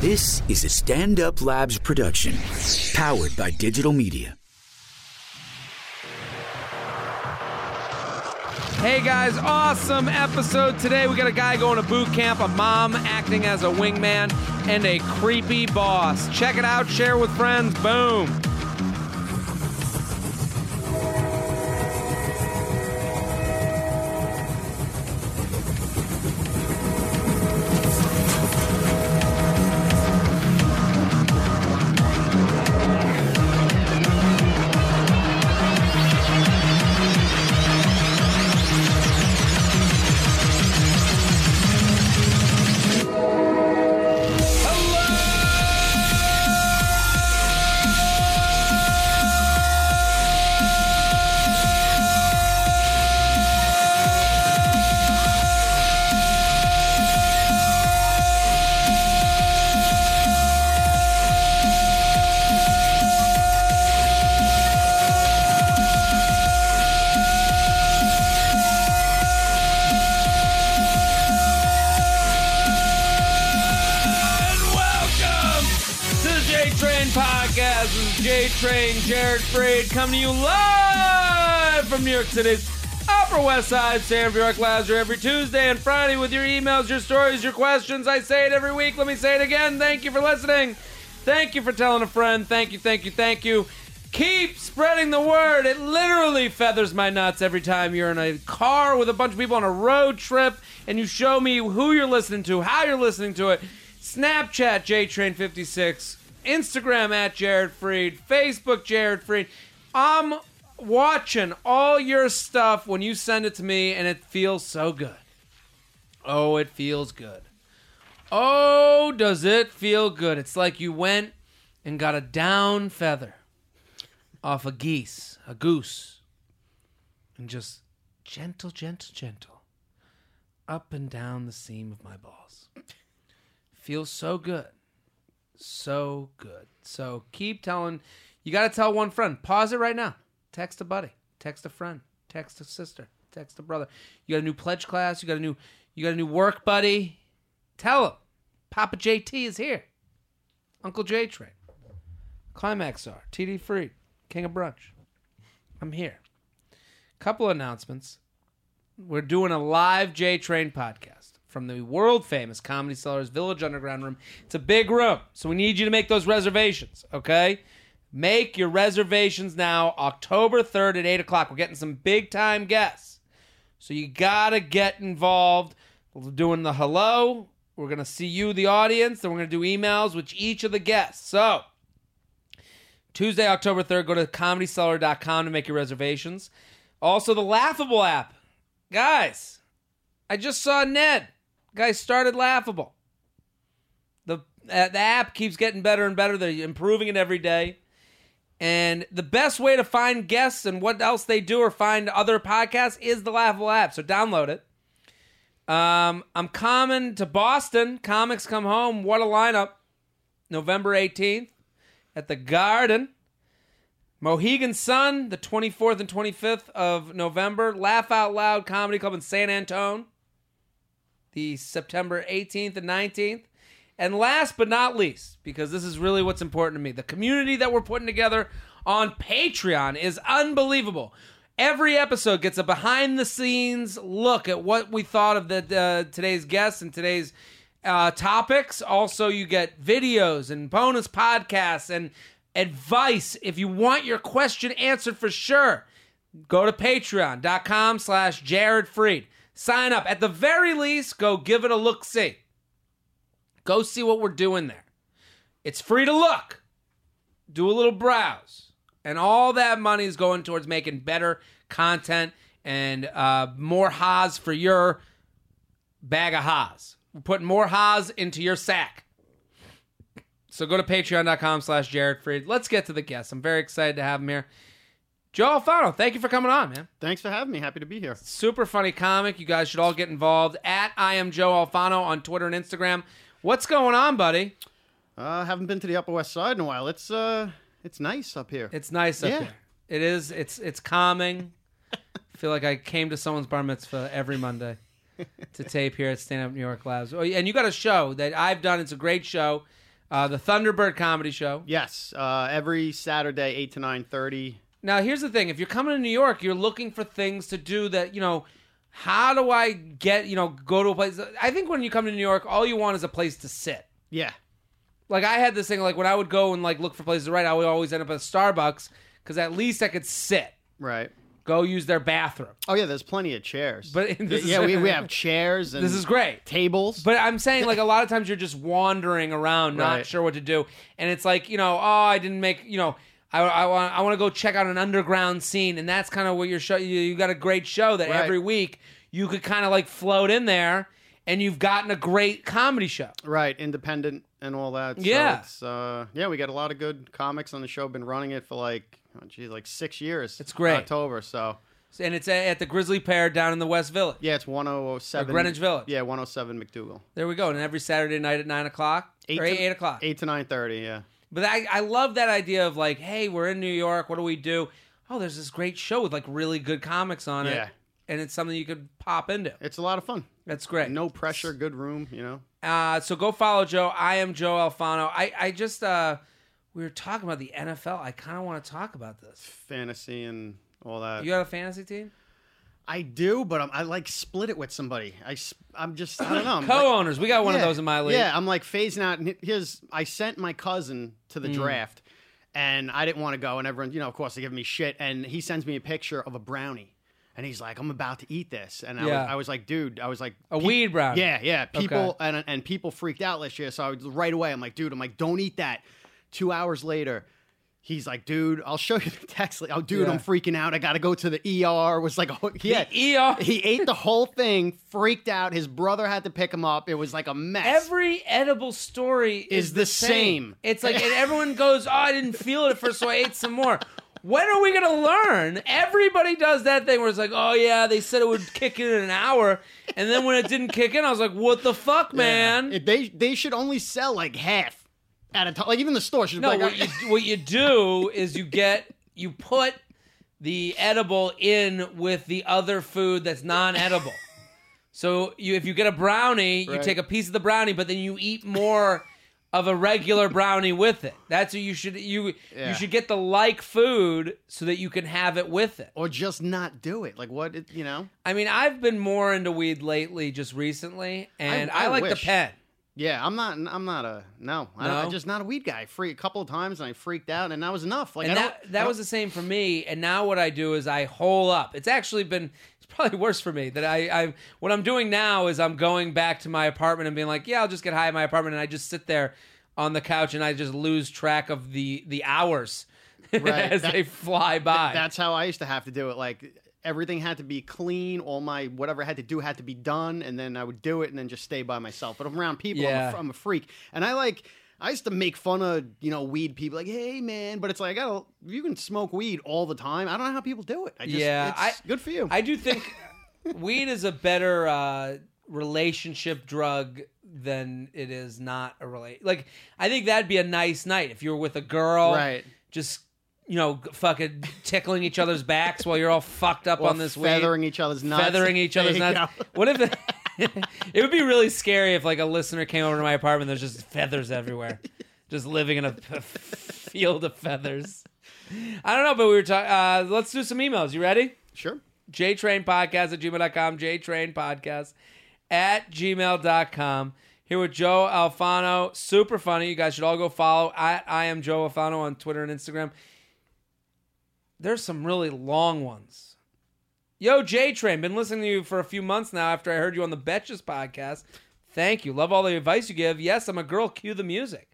This is a Stand Up Labs production, powered by digital media. Hey guys, awesome episode today. We got a guy going to boot camp, a mom acting as a wingman, and a creepy boss. Check it out, share with friends. Boom. Coming to you live from New York City's Upper West Side, Sam York Lazar, every Tuesday and Friday with your emails, your stories, your questions. I say it every week. Let me say it again. Thank you for listening. Thank you for telling a friend. Thank you, thank you, thank you. Keep spreading the word. It literally feathers my nuts every time you're in a car with a bunch of people on a road trip and you show me who you're listening to, how you're listening to it. Snapchat JTrain56, Instagram at Jared Freid, Facebook Jared Freid. I'm watching all your stuff when you send it to me and it feels so good. Oh, it feels good. Oh, does it feel good? It's like you went and got a down feather off a geese, a goose, and just gentle, gentle, gentle, up and down the seam of my balls. Feels so good. So good. So keep telling. You got to tell one friend. Pause it right now. Text a buddy. Text a friend. Text a sister. Text a brother. You got a new pledge class. You got a new. You got a new work buddy. Tell him. Papa JT is here. Uncle J Train. Climax R. TD Free. King of Brunch. I'm here. Couple announcements. We're doing a live J Train podcast from the world famous Comedy Cellars Village Underground Room. It's a big room, so we need you to make those reservations, okay? Make your reservations now, October 3rd at 8 o'clock. We're getting some big time guests. So you gotta get involved. We're doing the hello. We're gonna see you, the audience, then we're gonna do emails with each of the guests. So Tuesday, October 3rd, go to comedycellar.com to make your reservations. Also, the Laughable app. Guys, I just saw Ned. Guys started Laughable. The, uh, the app keeps getting better and better. They're improving it every day. And the best way to find guests and what else they do or find other podcasts is the Laughable app. So download it. Um, I'm coming to Boston. Comics come home. What a lineup. November 18th at the Garden. Mohegan Sun, the 24th and 25th of November. Laugh Out Loud Comedy Club in San Antone, the September 18th and 19th. And last but not least, because this is really what's important to me, the community that we're putting together on Patreon is unbelievable. Every episode gets a behind the scenes look at what we thought of the uh, today's guests and today's uh, topics. Also, you get videos and bonus podcasts and advice. If you want your question answered for sure, go to patreon.com slash Jared Freid. Sign up. At the very least, go give it a look see. Go see what we're doing there. It's free to look. Do a little browse. And all that money is going towards making better content and uh, more Haas for your bag of Haas. We're putting more Haas into your sack. So go to patreon.com slash Jared Freid. Let's get to the guests. I'm very excited to have him here. Joe Alfano, thank you for coming on, man. Thanks for having me. Happy to be here. Super funny comic. You guys should all get involved. At I am Joe Alfano on Twitter and Instagram. What's going on, buddy? Uh, haven't been to the Upper West Side in a while. It's uh, it's nice up here. It's nice up Yeah. here. It is. It's it's calming. I feel like I came to someone's bar mitzvah every Monday to tape here at Stand Up New York Labs. Oh, and you got a show that I've done. It's a great show. Uh, the Thunderbird Comedy Show. Yes, uh, every Saturday, eight to nine thirty. Now, here's the thing: if you're coming to New York, you're looking for things to do that you know. How do I get you know go to a place? I think when you come to New York, all you want is a place to sit. Yeah, Like I had this thing like when I would go and like look for places to write, I would always end up at Starbucks because at least I could sit, right. go use their bathroom. Oh yeah, there's plenty of chairs. But this yeah, is- we, we have chairs and This is great. tables. But I'm saying, like, a lot of times you're just wandering around, not Right. sure what to do. And it's like, you know, oh, I didn't make, you know, I, I want I want to go check out an underground scene. And that's kind of what your show, you, you got a great show that Right. every week you could kind of like float in there and you've gotten a great comedy show. right, independent and all that. So Yeah. it's, uh, yeah, we got a lot of good comics on the show. Been running it for like, oh, geez, like six years. It's great. October. So And it's at the Grisly Pear down in the West Village. yeah, it's one oh seven Or Greenwich Village. Yeah, one oh seven MacDougal. There we go. And every Saturday night at 9 o'clock or 8, to, 8 o'clock. Eight to nine thirty. Yeah. But I, I love that idea of like, hey, we're in New York. What do we do? Oh, there's this great show with like really good comics on it. Yeah. And it's something you could pop into. It's a lot of fun. That's great. No pressure, good room. You know. Uh, so go follow Joe. I am Joe Alfano. I, I just, uh, we were talking about the NFL. I kind of want to talk about this. fantasy and all that. You got a fantasy team? I do, but I'm, I like split it with somebody. I, I'm just, I don't know. I'm Co-owners. We got one of those in my league. Yeah, I'm like phasing out. And here's, I sent my cousin to Mm. the draft, and I didn't want to go. And everyone, you know, of course, they give me shit. And he sends me a picture of a brownie, and he's like, "I'm about to eat this," and I, Yeah. was, I was like, "Dude," I was like, A weed brownie. Yeah, yeah. People Okay. and and people freaked out last year, so I was right away. I'm like, "Dude," I'm like, "Don't eat that." Two hours later. He's like, dude, I'll show you the text. Oh, dude, Yeah. I'm freaking out. I got to go to the ER. Was like, oh, yeah, ER. he ate the whole thing, freaked out. His brother had to pick him up. It was like a mess. Every edible story is, Is the same. It's like, and everyone goes, "Oh, I didn't feel it at first, so I ate some more." When are we gonna learn? Everybody does that thing where it's like, "Oh yeah, they said it would kick in in an hour," and then when it didn't kick in, I was like, "What the fuck, man?" It- they they should only sell like half at a time. Like even the store should no, be like, what you what you do is you get you put the edible in with the other food that's non-edible. So you if you get a brownie, you Right. take a piece of the brownie, but then you eat more of a regular brownie with it. That's what you should you Yeah. you should get the like food so that you can have it with it. or just not do it. Like what? It, you know? I mean, I've been more into weed lately, just recently, and I, I like the wish. pen. Yeah, I'm not. I'm not a no. I No? I'm just not a weed guy. Free a couple of times and I freaked out, and that was enough. Like and I that don't, that I was the same for me. And now what I do is I hole up. It's actually been it's probably worse for me that I I what I'm doing now is I'm going back to my apartment and being like, yeah, I'll just get high in my apartment, and I just sit there on the couch and I just lose track of the the hours Right, as that- they fly by. That's how I used to have to do it. Like everything had to be clean. All my whatever I had to do had to be done, and then I would do it, and then just stay by myself. But I'm around people. I'm, a, I'm a freak, and I like. I used to make fun of you know weed people, like, hey man, but it's like I gotta. You can smoke weed all the time. I don't know how people do it. I just, Yeah, it's I- good for you. I do think weed is a better uh, relationship drug than it is not a relate. Like I think that'd be a nice night if you were with a girl, Right. Just you know, fucking tickling each other's backs while you're all fucked up on this weed, feathering each other's nuts. feathering each other's There you nuts. go. What if it, it would be really scary if like a listener came over to my apartment? There's just feathers everywhere, just living in a p- field of feathers. I don't know, but we were talking. Uh, let's do some emails. You ready? Sure. jtrainpodcast at gmail.com, jtrainpodcast at gmail.com. Here with Joe Alfano. Super funny. You guys should all go follow at I am Joe Alfano on Twitter and Instagram. There's some really long ones. Yo, J Train, been listening to you for a few months now after I heard you on the Betches podcast. Thank you. Love all the advice you give. Yes, I'm a girl. Cue the music.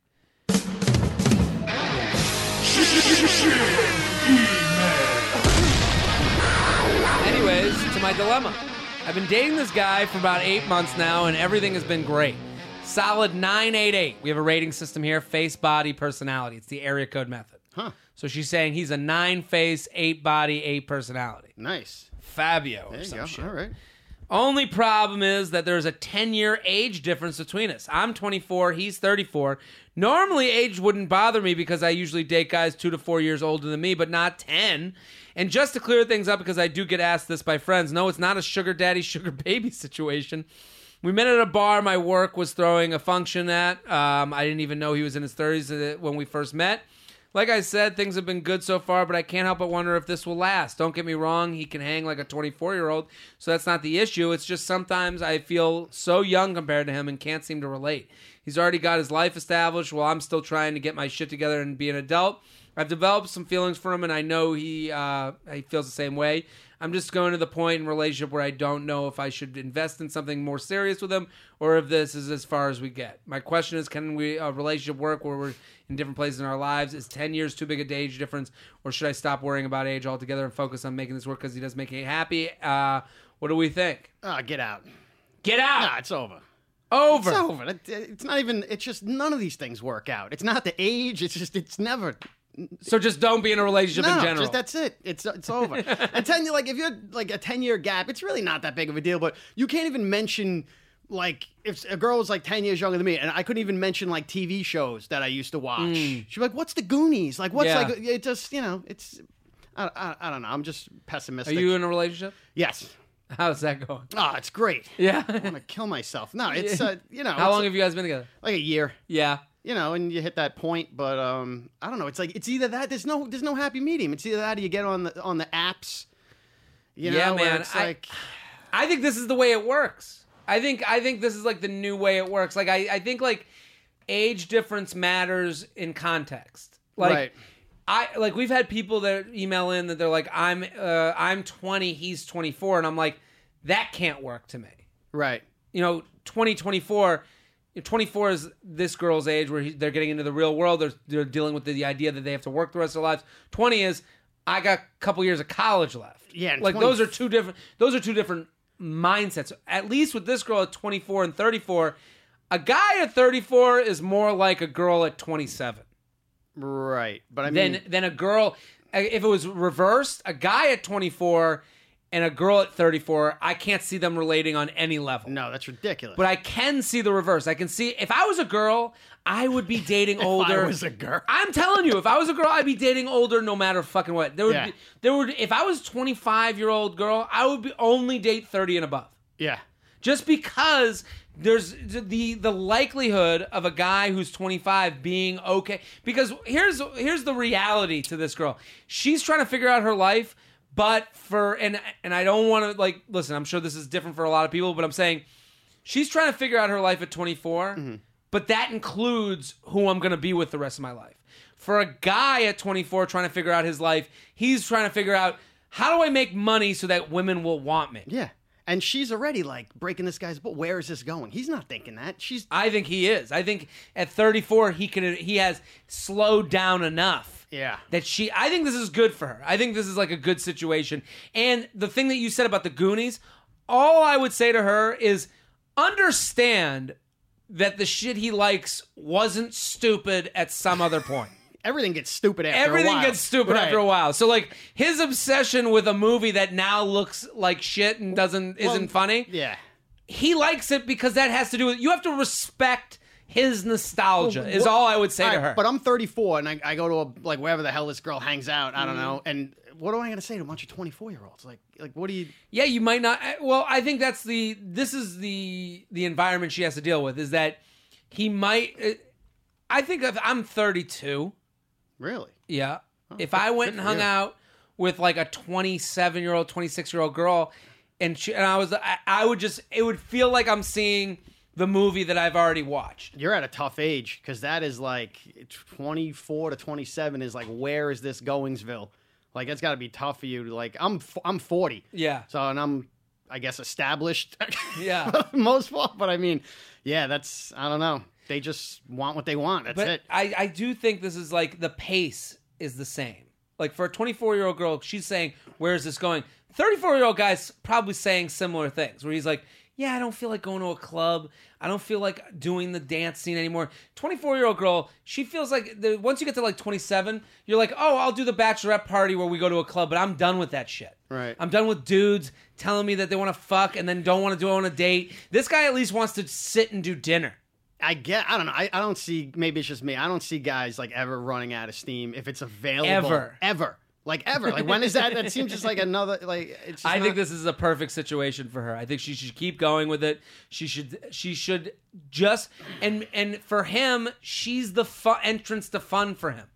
Anyways, to my dilemma. I've been dating this guy for about eight months now, and everything has been great. Solid 988. We have a rating system here face, body, personality. It's the area code method. Huh. So she's saying he's a nine face, eight body, eight personality. Nice. Fabio. There you go. shit. All right. Only problem is that there's a 10 year age difference between us. I'm 24, he's 34. Normally, age wouldn't bother me because I usually date guys two to four years older than me, but not 10. And just to clear things up, because I do get asked this by friends, no, it's not a sugar daddy, sugar baby situation. We met at a bar my work was throwing a function at. Um, I didn't even know he was in his 30s when we first met. Like I said, things have been good so far, but I can't help but wonder if this will last. Don't get me wrong, he can hang like a 24 year old, so that's not the issue. It's just sometimes I feel so young compared to him and can't seem to relate. He's already got his life established while I'm still trying to get my shit together and be an adult. I've developed some feelings for him, and I know he uh, he feels the same way. I'm just going to the point in relationship where I don't know if I should invest in something more serious with him or if this is as far as we get. My question is, can we a relationship work where we're in different places in our lives? Is 10 years too big a age difference, or should I stop worrying about age altogether and focus on making this work because he does make me happy? Uh, what do we think? Ah, get out. Get out. Nah, it's over. Over. It's over. It's not even. It's just none of these things work out. It's not the age. It's just. It's never. So just don't be in a relationship No, in general. just that's it. It's it's over. and ten like if you're like a ten year gap, it's really not that big of a deal. But you can't even mention like if a girl was like ten years younger than me, and I couldn't even mention like TV shows that I used to watch. She'd be like, "What's the Goonies? Like what's. Yeah. like it just you know it's." I, I, I don't know. I'm just pessimistic Are you in a relationship? Yes. How's that going? Oh, it's great. Yeah. I want to kill myself. No, it's uh, you know. How long have you guys been together? like a year. Yeah. You know, and you hit that point, but um, I don't know. It's like it's either that. There's no there's no happy medium. It's either that or you get on the on the apps. You know, Yeah, man, It's I- like I think this is the way it works. I think I think this is like the new way it works. Like I, I think like age difference matters in context. Like Right. I like we've had people that email in that they're like I'm uh, I'm 20, he's 24 and I'm like that can't work to me. right. You know, 2024 24 is this girl's age where he, they're getting into the real world. They're, they're dealing with the, the idea that they have to work the rest of their lives. 20 is I got a couple years of college left. Yeah, like 20 those are two different. Those are two different mindsets. At least with this girl at 24 and 34, a guy at 34 is more like a girl at 27 Right. But I mean, than than a girl. If it was reversed, a guy at 24 and a girl at 34, I can't see them relating on any level. no, that's ridiculous. But I can see the reverse. I can see if I was a girl, I would be dating older. I was a girl. I'm telling you, if I was a girl, I'd be dating older no matter fucking what. There would Yeah. be, there would if I was 25 year old girl, I would be only date 30 and above. yeah. Just because there's the the likelihood of a guy who's 25 being okay because here's here's the reality to this girl. She's trying to figure out her life, but for and and I don't want to like listen, I'm sure this is different for a lot of people, but I'm saying she's trying to figure out her life at 24, mm-hmm. but that includes who I'm going to be with the rest of my life. For a guy at 24 trying to figure out his life, he's trying to figure out how do I make money so that women will want me. Yeah. And she's already like breaking this guy's butt. Where is this going? He's not thinking that. She's I think he is. I think at 34 he can he has slowed down enough. Yeah. That she I think this is good for her. I think this is like a good situation. And the thing that you said about the Goonies, all I would say to her is understand that the shit he likes wasn't stupid at some other point. everything gets stupid after a Everything gets stupid Right. after a while. So like his obsession with a movie that now looks like shit and doesn't Well, isn't funny Yeah. he likes it because that has to do with you have to respect his nostalgia is all I would say to her. But I'm 34 and I, I go to a like wherever the hell this girl hangs out. I don't know. And what am I going to say to a bunch of 24 year olds? Like like what do you? yeah, you might not well, I think that's the this is the the environment she has to deal with is that he might eh, I think if I'm 32, Really? yeah. if I went and hung you. out with like a 27 year old, 26 year old girl and she, and I was I, I would just it would feel like I'm seeing the movie that I've already watched. You're at a tough age because that is like 24 to 27 is like where is this goingsville? Like that's got to be tough for you. To, like I'm I'm 40. Yeah. So and I'm I guess established. Yeah. most part. But I mean, yeah, that's I don't know. They just want what they want. That's but it. I, I do think this is like the pace is the same. Like for a 24 year old girl, she's saying, "Where is this going?" 34 year old guy's probably saying similar things, where he's like, "Yeah, I don't feel like going to a club. I don't feel like doing the dance scene anymore." 24 year old girl, she feels like the, once you get to like 27, you're like, "Oh, I'll do the bachelorette party where we go to a club," but I'm done with that shit. Right. I'm done with dudes telling me that they want to fuck and then don't want to do it on a date. This guy at least wants to sit and do dinner. I get. I don't know. I, I don't see. Maybe it's just me. I don't see guys like ever running out of steam if it's available. Ever. Ever. Like ever. Like when is that? That seems just like another like. It's just I think this is a perfect situation for her. I think she should keep going with it. She should she should just and and for him, she's the fun, entrance to fun for him.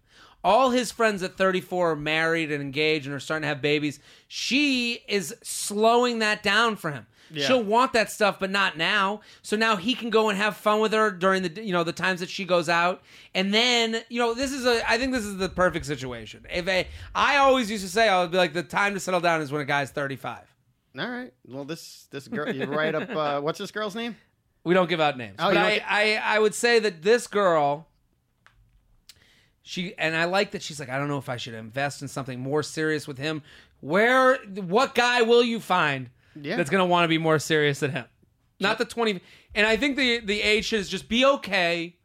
All his friends at 34 are married and engaged and are starting to have babies. She is slowing that down for him. Yeah. She'll want that stuff, but not now. So now he can go and have fun with her during the you know the times that she goes out, and then you know this is a I think this is the perfect situation. If a, I always used to say I would be like the time to settle down is when a guy's thirty five. All right. Well, this this girl, you write up. Uh, what's this girl's name? We don't give out names, Oh, but I, don't- I I would say that this girl. She and I like that she's like I don't know if I should invest in something more serious with him. Where what guy will you find Yeah. that's gonna want to be more serious than him? Not the twenty. And I think the the age should just be okay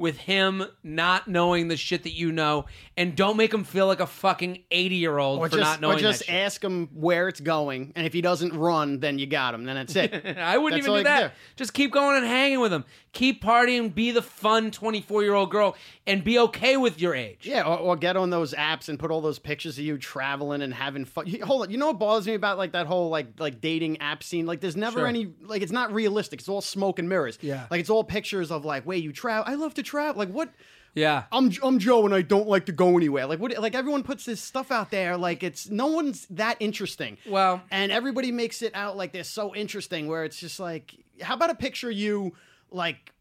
with him not knowing the shit that you know, and don't make him feel like a fucking eighty year old for just, not knowing or just ask him where it's going, and if he doesn't run, then you got him. Then that's it. I wouldn't That's even do that. do. Just keep going and hanging with him. Keep partying. Be the fun 24 year old girl and be okay with your age. Yeah, or, or get on those apps and put all those pictures of you traveling and having fun. Hold on, you know what bothers me about like that whole like like dating app scene? Like, there's never Sure. any like it's not realistic. It's all smoke and mirrors. Yeah. like it's all pictures of like, wait, you travel? I love to travel. Like, what? Yeah. I'm I'm Joe and I don't like to go anywhere. Like what? Like everyone puts this stuff out there. Like it's no one's that interesting. Well- and everybody makes it out like they're so interesting. Where it's just like, how about a picture of you like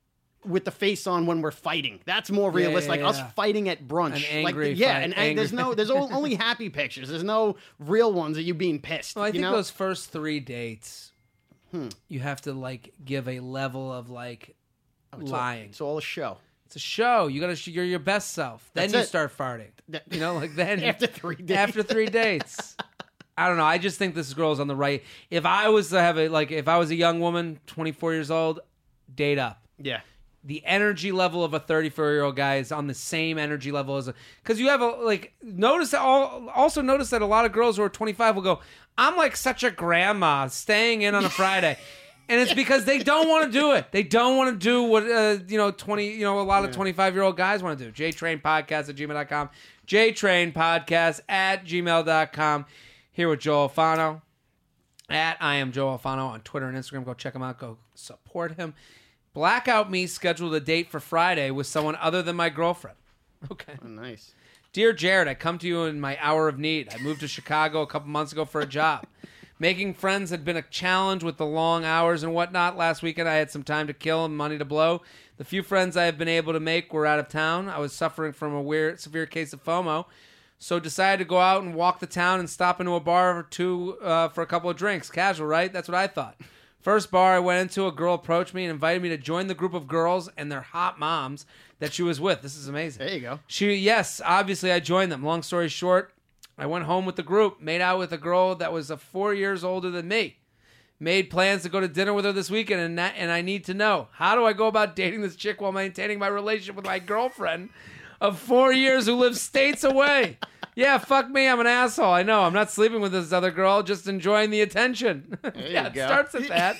with the face on when we're fighting? That's more Yeah, realistic. yeah, like yeah. us fighting at brunch. An angry like yeah, fight, and, and there's no there's only happy pictures. There's no real ones of you being pissed. Well, I think know? those first three dates, hmm. you have to like give a level of like oh, It's all- lying. It's all a show. It's a show. You gotta. You're your best self. Then That's you it. start farting. You know, like then After three days. After three dates. I don't know. I just think this girl's on the right. If I was to have a like, if I was a young woman, 24 years old, date up. Yeah. the energy level of a 34 year old guy is on the same energy level as a because you have a like notice that all also notice that a lot of girls who are 25 will go i'm like such a grandma staying in on a friday and it's because they don't want to do it they don't want to do what uh, you know 20 you know a lot of 25 year old guys want to do jtrain podcast at gmail.com jtrain podcast at gmail.com here with joe alfano at I am Joe Alfano on Twitter and Instagram. Go check him out. Go support him. Blackout Me scheduled a date for Friday with someone other than my girlfriend. Okay. Oh, nice. Dear Jared, I come to you in my hour of need. I moved to Chicago a couple months ago for a job. Making friends had been a challenge with the long hours and whatnot. Last weekend, I had some time to kill and money to blow. The few friends I have been able to make were out of town. I was suffering from a weird, severe case of FOMO, so decided to go out and walk the town and stop into a bar or two uh, for a couple of drinks. Casual, right? That's what I thought. First bar I went into, a girl approached me and invited me to join the group of girls and their hot moms that she was with. This is amazing. There you go. She yes, obviously I joined them. Long story short, I went home with the group, made out with a girl that was a four years older than me. Made plans to go to dinner with her this weekend, and that, and I need to know how do I go about dating this chick while maintaining my relationship with my girlfriend of four years who lives states away. Yeah, fuck me, I'm an asshole. I know. I'm not sleeping with this other girl, just enjoying the attention. yeah, it go. starts at that.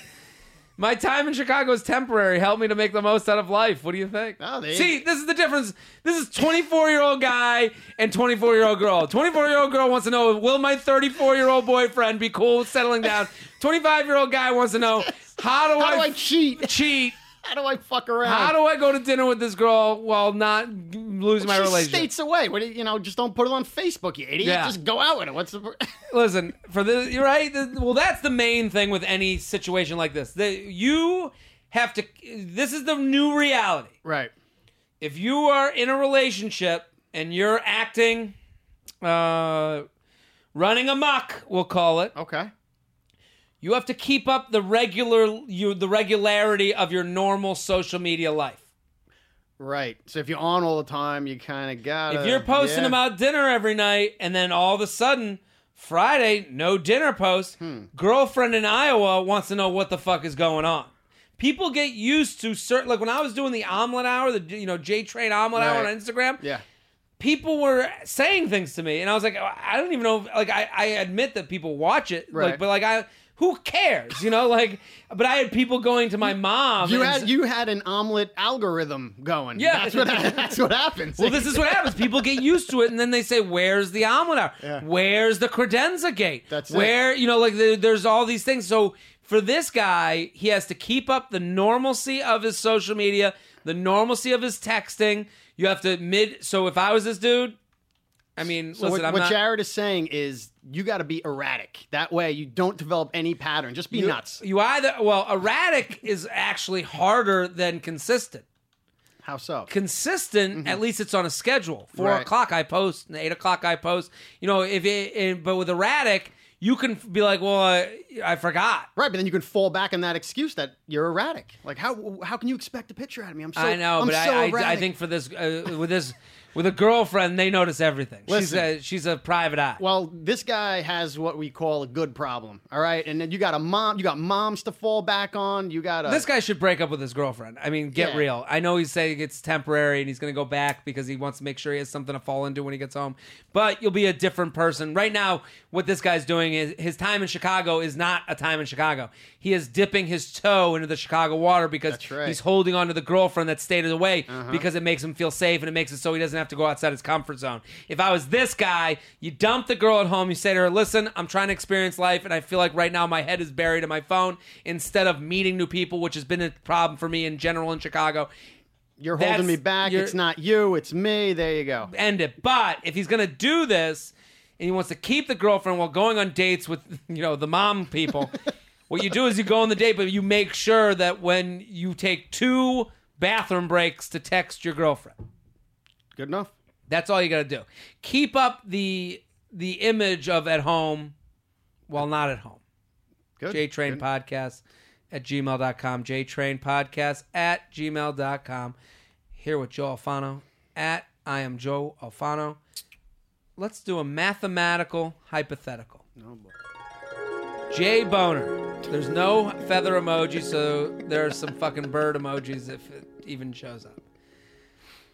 My time in Chicago is temporary. Help me to make the most out of life. What do you think? Oh, there you- See, this is the difference. This is 24 year old guy and 24 year old girl. 24 year old girl wants to know will my 34 year old boyfriend be cool with settling down? 25 year old guy wants to know how do, How I, do I cheat? cheat? How do I fuck around? How do I go to dinner with this girl while not losing my She's relationship? states away. What do you, you know? Just don't put it on Facebook, you idiot. Yeah. Just go out with it. What's the? Listen, for this, you're right. Well, that's the main thing with any situation like this. That you have to. This is the new reality. right. if you are in a relationship and you're acting uh running amok we'll call it Okay. You have to keep up the regular you the regularity of your normal social media life Right. So if you're on all the time, you kind of got. if you're posting about dinner every night and then all of a sudden friday no dinner post hmm. girlfriend in iowa wants to know what the fuck is going on people get used to certain like when i was doing the omelet hour the you know j train omelet hour on instagram Yeah. people were saying things to me, and I was like, oh, I don't even know. Like, I, I admit that people watch it, Right. like, but like, I who cares? You know, like, but I had people going to my mom. You had you had an omelet algorithm going. Yeah. that's what that's what happens. Well, this is what happens. People get used to it, and then they say, "Where's the omelet hour? Yeah. Where's the credenza gate? That's it. where you know, like there- there's all these things." So for this guy, he has to keep up the normalcy of his social media, the normalcy of his texting. You have to mid. So if I was this dude, I mean, So listen, what, what not. Jared is saying is you got to be erratic. That way you don't develop any pattern. Just be you, nuts. You either well, erratic is actually harder than consistent. How so? consistent, at least it's on a schedule. Four Mm-hmm. Right. o'clock I post, and eight o'clock I post. You know, if it, it but with erratic, you can be like, well, I, I forgot. Right, but then you can fall back on that excuse that you're erratic. Like how how can you expect a picture out of me? I'm so I know, I'm but so I, I, I think for this uh, with this with a girlfriend, they notice everything. she's Listen. a she's a private eye. Well, this guy has what we call a good problem. All right, and then you got a mom. You got moms to fall back on. You got a this guy should break up with his girlfriend. I mean, get Yeah. real. I know he's saying it's temporary and he's going to go back because he wants to make sure he has something to fall into when he gets home. But you'll be a different person. Right now, what this guy's doing is his time in Chicago is not a time in Chicago. He is dipping his toe into the Chicago water because That's right. Uh-huh. he's holding on to the girlfriend that stayed away because it makes him feel safe and it makes it so he doesn't have to go outside his comfort zone. If I was this guy, you dump the girl at home, you say to her, "Listen, I'm trying to experience life and I feel like right now my head is buried in my phone instead of meeting new people, which has been a problem for me in general in Chicago." You're holding That's- me back. It's not you. It's me. There you go. end it. But if he's gonna do this and he wants to keep the girlfriend while going on dates with you know the mom people, what you do is you go on the date, but you make sure that when you take two bathroom breaks to text your girlfriend. Good enough. That's all you gotta do. Keep up the the image of at home while not at home. Good. JTrain Good. Podcast at gmail.com. JTrain Podcast at gmail.com. Here with Joe Alfano at I am Joe Alfano. Let's do a mathematical hypothetical. Oh, boy. Jay Boner. There's no feather emoji, so there are some fucking bird emojis if it even shows up.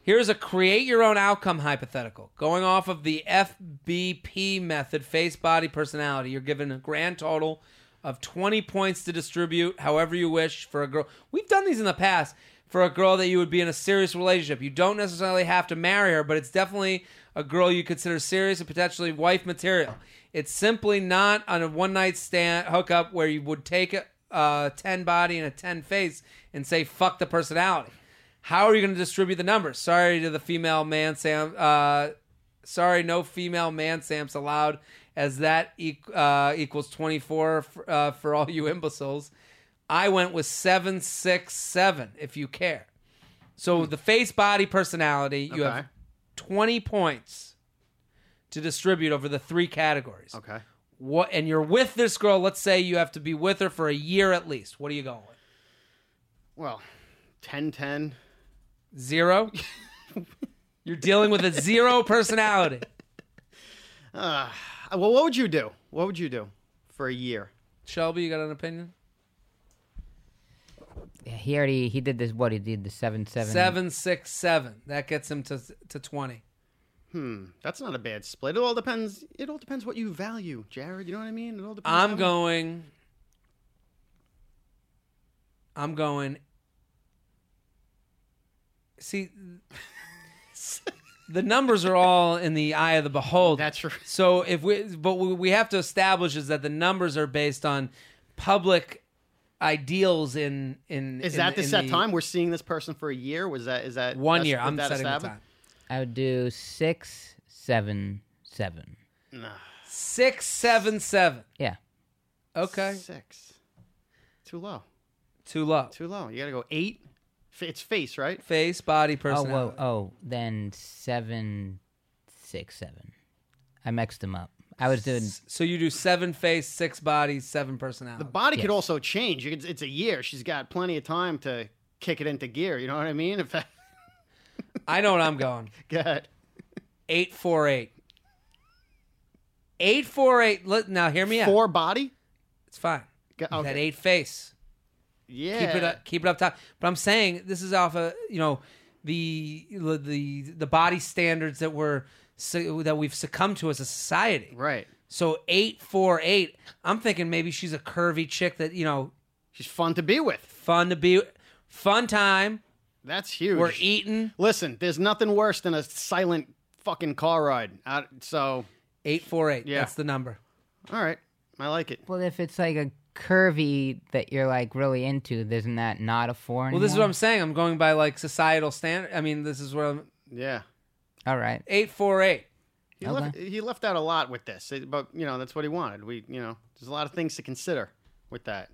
Here's a create your own outcome hypothetical. Going off of the FBP method, face, body, personality, you're given a grand total of 20 points to distribute however you wish for a girl. We've done these in the past for a girl that you would be in a serious relationship. You don't necessarily have to marry her, but it's definitely a girl you consider serious and potentially wife material. It's simply not on a one night stand hookup where you would take a, a 10 body and a 10 face and say, fuck the personality. How are you going to distribute the numbers? Sorry to the female man Sam. Uh, sorry, no female man Sam's allowed, as that e- uh, equals 24 for, uh, for all you imbeciles. I went with 767, if you care. So the face, body, personality, you Okay. have 20 points to distribute over the three categories. Okay. What and you're with this girl, let's say you have to be with her for a year at least. What are you going with? Well, 10 10. Zero? You're dealing with a zero personality. Uh, well, what would you do? What would you do for a year? Shelby, you got an opinion? Yeah, he already he did this. What he did the seven seven Seven, six, seven. That gets him to to twenty. Hmm, that's not a bad split. It all depends. It all depends what you value, Jared. You know what I mean? It all depends. I'm going. I'm going. See, the numbers are all in the eye of the beholder. That's right. So if we, but what we have to establish is that the numbers are based on public ideals in in. Is in- that the in set time? We're seeing this person for a year. Was that? Is that One year. I'm that setting the time. I would do six, seven, seven. Nah. Six, seven, seven. Yeah, Okay, Six. Too low. too low. Too low. You gotta go eight. F- It's face, right? Face, body, Oh personality. whoa, oh then seven six seven. I mixed them up. I was doing So you do seven face, six body, seven personality. The body could also change. You It's a year. She's got plenty of time to kick it into gear. You know what I mean? If that, I know what I'm going. go ahead. Eight four eight. Eight four eight. Let, now hear me out. Four body. It's fine. Go- That okay. eight face. Yeah. Keep it up. Keep it up top. But I'm saying this is off of you know the the the body standards that we're that we've succumbed to as a society. Right. So eight four eight. I'm thinking maybe she's a curvy chick that you know, She's fun to be with. fun to be, fun time. That's huge. We're eating Listen, there's nothing worse than a silent fucking car ride. Uh, so, eight four eight. Yeah. That's the number. all right, I like it. Well, if it's like a curvy that you're like really into, isn't that not a four? Well, this is what I'm saying. I'm going by like societal standard. I mean, this is where I'm Yeah, All right. eight four eight. he Okay. left he left out a lot with this, It- but you know that's what he wanted. We, you know, there's a lot of things to consider with that.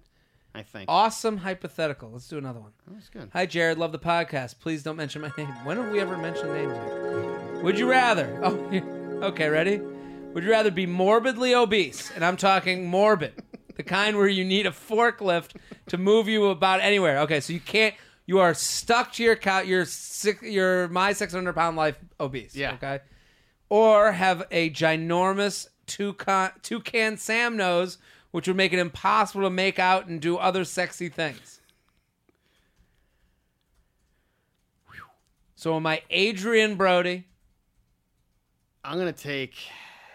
I think. Awesome hypothetical. Let's do another one. That's good. Hi, Jared. Love the podcast. Please don't mention my name. When have we ever mentioned names? here? Would you rather? Oh, okay. Ready? Would you rather be morbidly obese, and I'm talking morbid, the kind where you need a forklift to move you about anywhere? Okay, so you can't. You are stuck to your couch. You're six. You're my 600 pound life obese. Yeah. Okay. Or have a ginormous toucan, toucan Sam nose, which would make it impossible to make out and do other sexy things. So am I Adrien Brody I'm gonna take,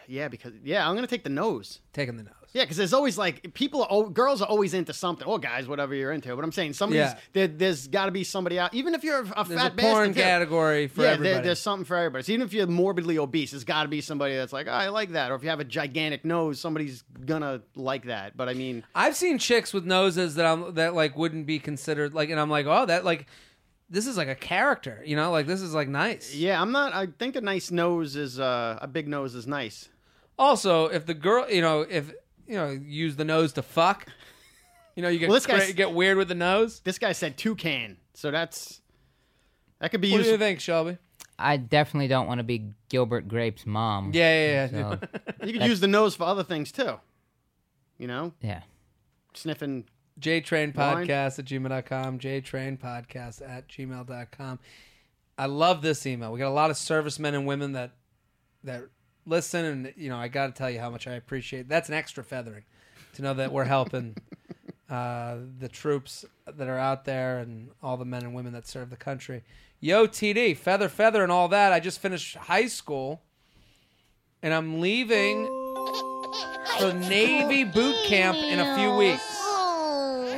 yeah, because yeah, I'm gonna take the nose. taking the nose? Yeah, because there's always like people, are, al- girls are always into something, or guys, whatever you're into. But I'm saying somebody's Yeah. there, there's got to be somebody out, even if you're a, a There's fat a porn category for yeah, everybody. there, there's something for everybody. So even if you're morbidly obese, there's got to be somebody that's like, oh, I like that. Or if you have a gigantic nose, somebody's gonna like that. But I mean, I've seen chicks with noses that I'm that like wouldn't be considered like, and I'm like, oh, that like, this is like a character, you know, like this is like nice. yeah, I'm not. I think a nice nose is uh, a big nose is nice. Also, if the girl, you know, if you know, use the nose to fuck, you know, you get Well, this cra- get weird with the nose. This guy said toucan, so that's that could be What do used. you think, Shelby? I definitely don't want to be Gilbert Grape's mom. Yeah, yeah, yeah. So, You could use the nose for other things too. You know, yeah. sniffing. JTrain Wine? Podcast at gmail.com. JTrain Podcast at gmail.com. I love this email. We got a lot of servicemen and women that that listen, and you know, I got to tell you how much I appreciate. That's an extra feathering to know that we're helping uh, the troops that are out there and all the men and women that serve the country. Yo, TD, feather, feather, and all that. I just finished high school, and I'm leaving for Navy boot camp in a few weeks.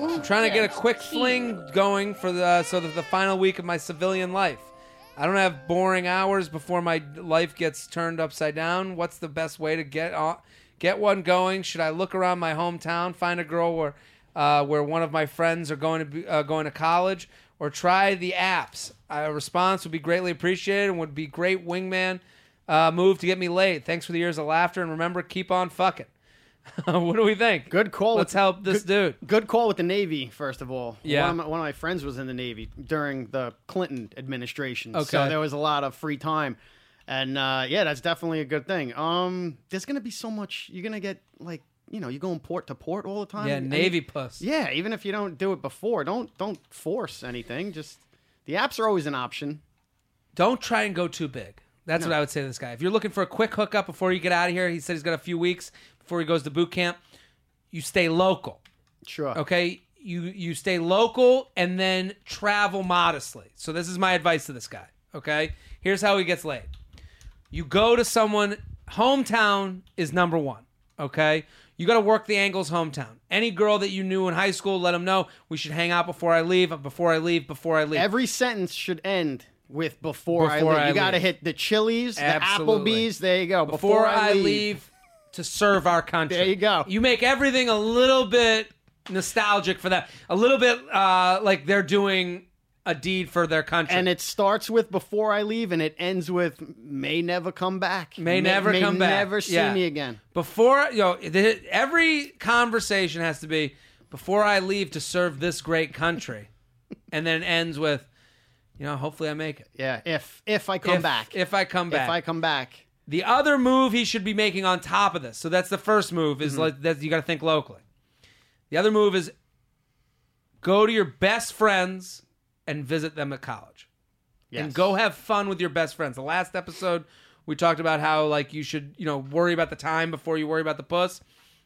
I'm trying to get a quick fling going for the so that the final week of my civilian life. I don't have boring hours before my life gets turned upside down. What's the best way to get on, get one going? Should I look around my hometown, find a girl where uh, where one of my friends are going to be uh, going to college, or try the apps? A response would be greatly appreciated and would be great wingman uh, move to get me laid. Thanks for the years of laughter and remember, keep on fucking. what do we think? Good call. Let's with, help this dude. Good call with the Navy, first of all. Yeah. One of, my, one of my friends was in the Navy during the Clinton administration. Okay. So there was a lot of free time. And uh, yeah, that's definitely a good thing. Um, There's going to be so much. You're going to get, like, you know, you're going port to port all the time. Yeah, Navy puss. Yeah, even if you don't do it before, don't don't force anything. Just the apps are always an option. Don't try and go too big. That's what I would say to this guy. If you're looking for a quick hookup before you get out of here, he said he's got a few weeks before he goes to boot camp. You stay local, Sure. okay? You you stay local and then travel modestly. So this is my advice to this guy, okay? Here's how he gets laid. You go to someone hometown is number 1, okay? You got to work the angles hometown. Any girl that you knew in high school, let them know we should hang out before I leave, before I leave, before I leave. Every sentence should end with before, Before I leave. I you got to hit the Chili's, the Applebee's. There you go. before I leave to serve our country. There you go. You make everything a little bit nostalgic for that. A little bit uh, like they're doing a deed for their country. And it starts with before I leave, and it ends with may never come back. May never may come back. Never see Yeah. me again. before you know, the, every conversation has to be before I leave to serve this great country, and then it ends with, you know, hopefully I make it. Yeah. If if I come if, back. If I come back. if I come back. The other move he should be making on top of this. So that's the first move is mm-hmm. like that you got to think locally. The other move is go to your best friends and visit them at college. Yes. And go have fun with your best friends. The last episode we talked about how like you should, you know, worry about the time before you worry about the puss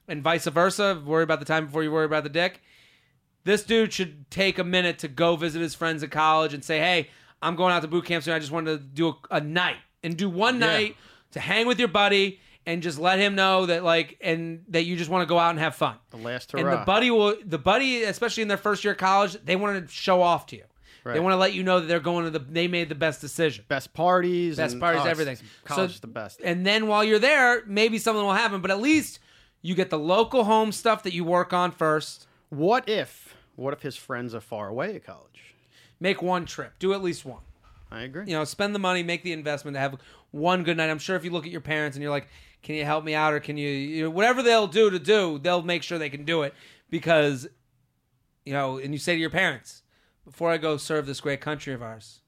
and vice versa, worry about the time before you worry about the dick. This dude should take a minute to go visit his friends at college and say, "Hey, I'm going out to boot camp soon. I just wanted to do a, a night and do one Yeah. To hang with your buddy and just let him know that like and that you just want to go out and have fun. The last hurrah. And the buddy will the buddy, especially in their first year of college, they want to show off to you. They want to let you know that they're going to the they made the best decision. best parties, Best and, parties, oh, everything. College So- is the best. And then while you're there, maybe something will happen, but at least you get the local home stuff that you work on first. What if? What if his friends are far away at college? Make one trip. Do at least one. I agree. you know, spend the money, make the investment to have one good night. I'm sure if you look at your parents and you're like, "Can you help me out?" or "Can you, you know, whatever they'll do to do, they'll make sure they can do it because, you know, and you say to your parents, "Before I go serve this great country of ours,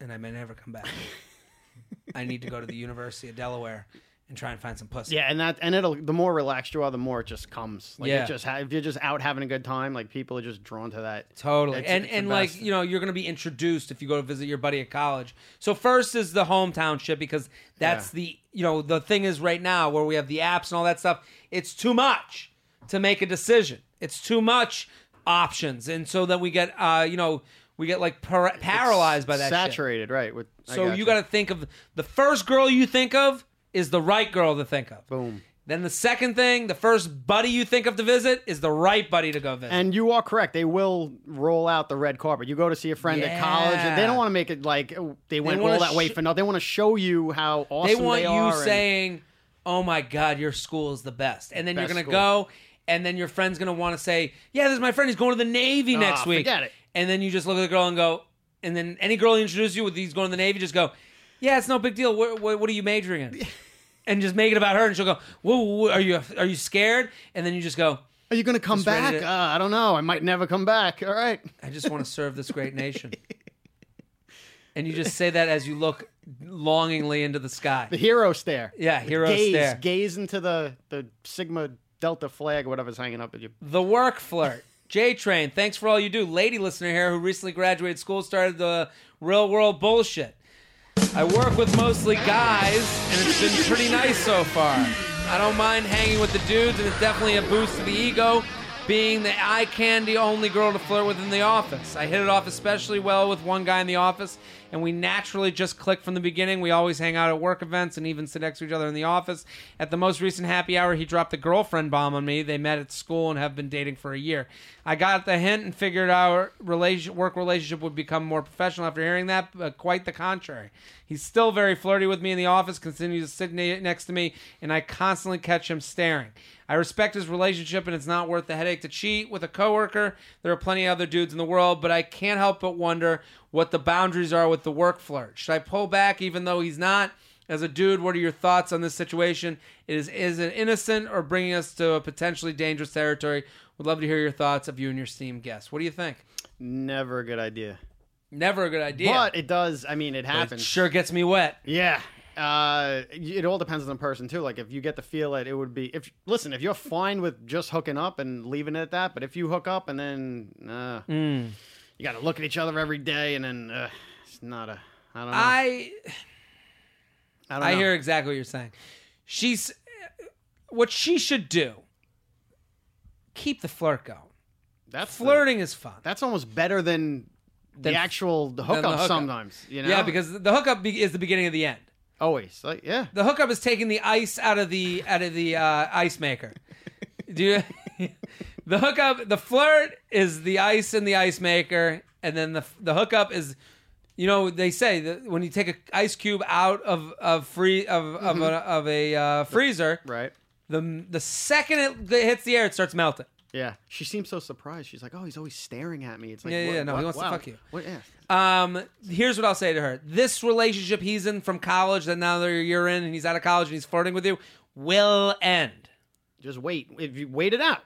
and I may never come back, I need to go to the University of Delaware and try and find some pussy." Yeah, and that and it'll the more relaxed you are, the more it just comes. Like Yeah. it just ha- if you're just out having a good time, like people are just drawn to that. Totally. It's- and it's and like, you know, you're going to be introduced if you go to visit your buddy at college. So first is the hometown shit because that's Yeah. the, you know, the thing is right now where we have the apps and all that stuff, it's too much to make a decision. It's too much options. And so then we get uh, you know, we get like par- paralyzed by that shit. saturated, right? With So you got to think of the first girl you think of is the right girl to think of. boom. Then the second thing, the first buddy you think of to visit is the right buddy to go visit. And you are correct. They will roll out the red carpet. You go to see a friend at college, and they don't want to make it like oh, they went wanna all that way sh- for nothing. They want to show you how awesome they are. They want you are and- saying, "Oh my God, your school is the best," and then you're gonna school. go, and then your friend's gonna want to say, "Yeah, this is my friend. He's going to the Navy next Ah, week." forget it. And then you just look at the girl and go, and then any girl introduces you with he's going to the Navy, just go, "Yeah, it's no big deal. What, what, what are you majoring in?" and just make it about her, and she'll go, "Whoa, whoa, are you are you scared?" And then you just go, Are you going to come Just ready back? to- Uh, I don't know. I might never come back. All right. I just want to serve this great nation. and you just say that as you look longingly into the sky. The hero stare. Yeah, hero gaze, stare. Gaze into the the Sigma Delta flag, or whatever's hanging up at you. The work flirt. J Train, thanks for all you do. Lady listener here who recently graduated school started the real world bullshit. I work with mostly guys, and it's been pretty nice so far. I don't mind hanging with the dudes, and it's definitely a boost to the ego being the eye candy only girl to flirt with in the office. I hit it off especially well with one guy in the office, and we naturally just clicked from the beginning. We always hang out at work events and even sit next to each other in the office. At the most recent happy hour, he dropped the girlfriend bomb on me. They met at school and have been dating for a year. I got the hint and figured our work relationship would become more professional after hearing that, but quite the contrary. He's still very flirty with me in the office, continues to sit next to me, and I constantly catch him staring. I respect his relationship, and it's not worth the headache to cheat with a coworker. There are plenty of other dudes in the world, but I can't help but wonder what the boundaries are with the work flirt. Should I pull back, even though he's not? As a dude, what are your thoughts on this situation? Is is it innocent or bringing us to a potentially dangerous territory? Would love to hear your thoughts of you and your steam guest. What do you think? Never a good idea. Never a good idea. But it does. I mean, it It happens. sure gets me wet. Yeah. Uh, it all depends on the person too. Like if you get the feel that it would be if listen, if you're fine with just hooking up and leaving it at that, but if you hook up and then uh, Mm. You got to look at each other every day and then uh, it's not a I don't know. I I, I hear exactly what you're saying. She's what she should do. Keep the flirt going. that's the- Flirting is fun. that's almost better than the actual the the hookup, hookup. sometimes. You know. Yeah, because the hookup be- is the beginning of the end. always like yeah. The hookup is taking the ice out of the out of the uh, ice maker. Do you, the hookup, the flirt is the ice in the ice maker, and then the the hookup is, you know, they say that when you take an ice cube out of of free of of a, of a uh, freezer, Right. the the second it hits the air, it starts melting. Yeah. She seems so surprised. She's like, "Oh, he's always staring at me." It's like, Yeah, yeah, what- no, he what- wants to fuck you. What, yeah. Um, here's what I'll say to her: This relationship he's in from college, that now they're year in, and he's out of college and he's flirting with you, will end. Just wait. If you wait it out.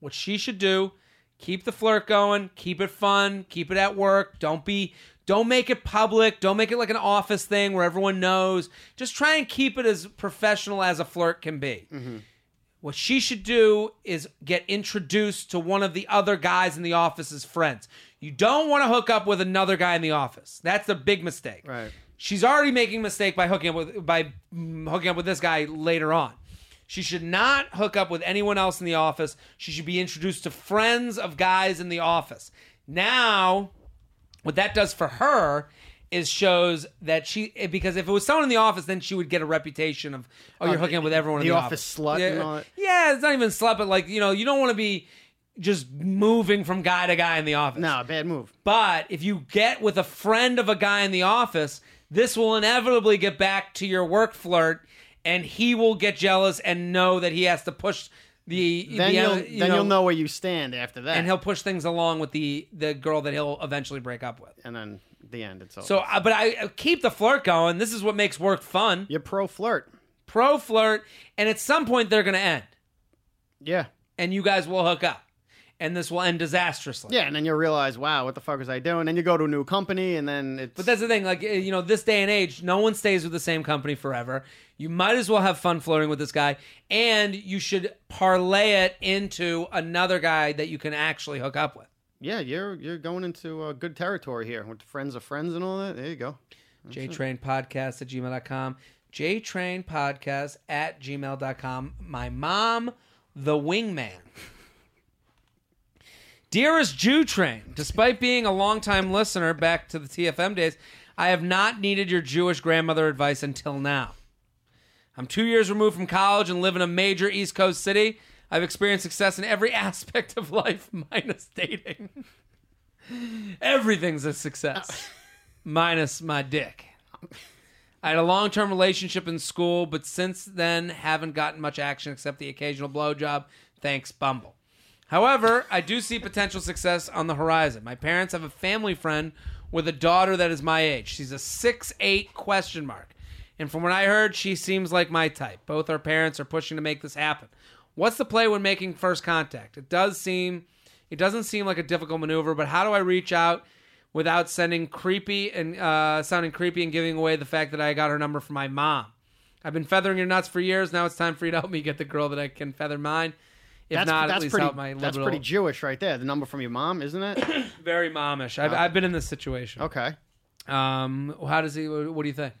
What she should do: keep the flirt going, keep it fun, keep it at work. Don't be, don't make it public. Don't make it like an office thing where everyone knows. Just try and keep it as professional as a flirt can be. What she should do is get introduced to one of the other guys in the office's friends. You don't want to hook up with another guy in the office. That's the big mistake. Right. She's already making a mistake by hooking up with by mm, hooking up with this guy later on. She should not hook up with anyone else in the office. She should be introduced to friends of guys in the office. Now, what that does for her is shows that she because if it was someone in the office, then she would get a reputation of oh you're Oh, hooking up with everyone in the the office slut Yeah, and all that. yeah, it's not even slut, but like you know you don't want to be just moving from guy to guy in the office. No, bad move. But if you get with a friend of a guy in the office, this will inevitably get back to your work flirt, and he will get jealous and know that he has to push the. Then the, you'll you then you'll know where you stand after that. and he'll push things along with the the girl that he'll eventually break up with. and then the end. It's over. So, uh, but I uh, keep the flirt going. This is what makes work fun. you're pro flirt. Pro flirt, and at some point they're going to end, Yeah. and you guys will hook up, and this will end disastrously. Yeah, and then you'll realize, wow, what the fuck was I doing? Then you go to a new company, and then it's. But that's the thing, like uh, you know, this day and age, no one stays with the same company forever. You might as well have fun flirting with this guy, and you should parlay it into another guy that you can actually hook up with. yeah, you're you're going into uh, good territory here with friends of friends and all that. There you go. JTrainPodcast at gmail.com. JTrainPodcast at gmail.com. My mom, the wingman. Dearest Jew Train, despite being a longtime listener back to the TFM days, I have not needed your Jewish grandmother advice until now. I'm two years removed from college and live in a major East Coast city. I've experienced success in every aspect of life, minus dating. Everything's a success, minus my dick. I had a long term relationship in school, but since then haven't gotten much action except the occasional blowjob. Thanks, Bumble. However, I do see potential success on the horizon. My parents have a family friend with a daughter that is my age. She's a six eight question mark. And from what I heard, she seems like my type. Both our parents are pushing to make this happen. What's the play when making first contact? It does seem it doesn't seem like a difficult maneuver, but how do I reach out without sending creepy and uh, sounding creepy and giving away the fact that I got her number from my mom? I've been feathering your nuts for years. Now it's time for you to help me get the girl that I can feather mine. If That's not, that's at least pretty. help my liberal. that's pretty Jewish right there. The number from your mom, isn't it? very momish. I've, I've been in this situation. okay. Um, how does he? What do you think?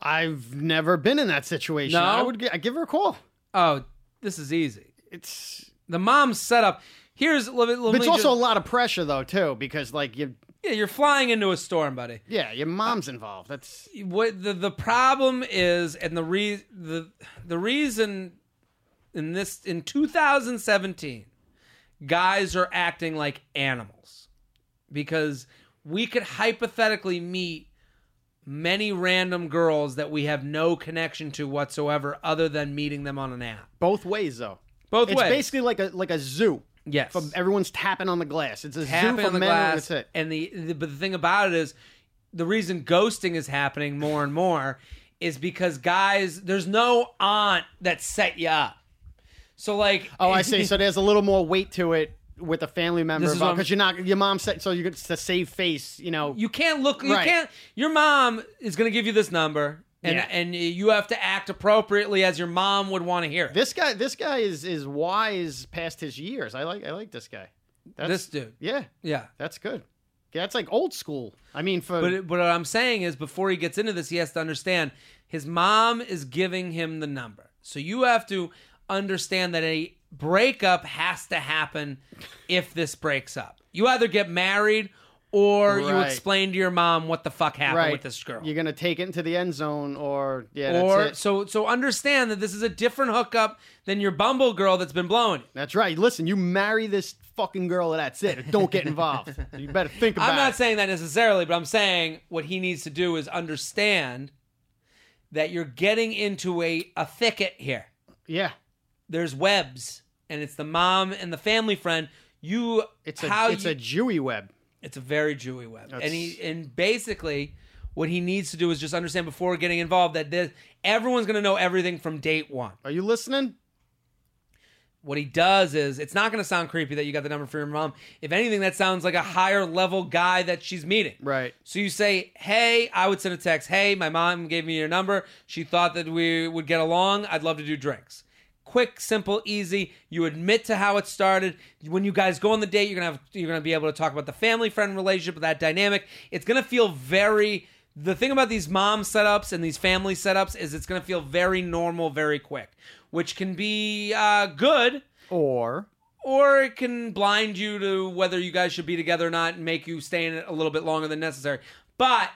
I've never been in that situation. No? I would give her a call. Oh, this is easy. It's The mom's setup. Here's let me, let me it's also just- a lot of pressure though too because like you yeah. You're flying into a storm, buddy. yeah your mom's involved. That's what the the problem is and the re the the reason in this in 2017 guys are acting like animals because we could hypothetically meet many random girls that we have no connection to whatsoever other than meeting them on an app both ways though. both It's ways It's basically like a like a zoo. yes From everyone's tapping on the glass. It's a tapping zoo for on the men. glass That's it. and the, the but the thing about it is the reason ghosting is happening more and more is because guys there's no aunt that set you up so like Oh, I see. So there's a little more weight to it with a family member This is what I'm- because you're not your mom said so you get to save face. You know. you can't look you Right. can't your mom is going to give you this number and Yeah. and you have to act appropriately as your mom would want to hear it. this guy this guy is is wise past his years. I like I like this guy. That's, this dude Yeah, yeah that's good. Yeah, that's like old school. I mean, for But, but what I'm saying is, before he gets into this, he has to understand his mom is giving him the number. So you have to understand that a breakup has to happen if this breaks up. You either get married or you explain to your mom what the fuck happened right with this girl. you're gonna take it into the end zone, or yeah, or that's it. so so understand that this is a different hookup than your bumble girl that's been blowing. That's right. Listen, you marry this fucking girl, and that's it. Don't get involved. you better think about I'm not it. saying that necessarily, but I'm saying what he needs to do is understand that you're getting into a, a thicket here. yeah, there's webs and it's the mom and the family friend you it's a how it's you- a Jewy web. it's a very jewy web That's- and he and basically what he needs to do is just understand before getting involved that this, everyone's going to know everything from date one Are you listening? what he does is it's not going to sound creepy that you got the number for your mom if anything that sounds like a higher level guy that she's meeting Right. so you say, "Hey," I would send a text. "Hey, my mom gave me your number. She thought that we would get along. I'd love to do drinks." Quick, simple, easy. You admit to how it started. When you guys go on the date, you're gonna have you're gonna be able to talk about the family friend relationship, that dynamic. It's gonna feel very. The thing about these mom setups and these family setups is it's gonna feel very normal, very quick, which can be uh, good Or or it can blind you to whether you guys should be together or not and make you stay in it a little bit longer than necessary. But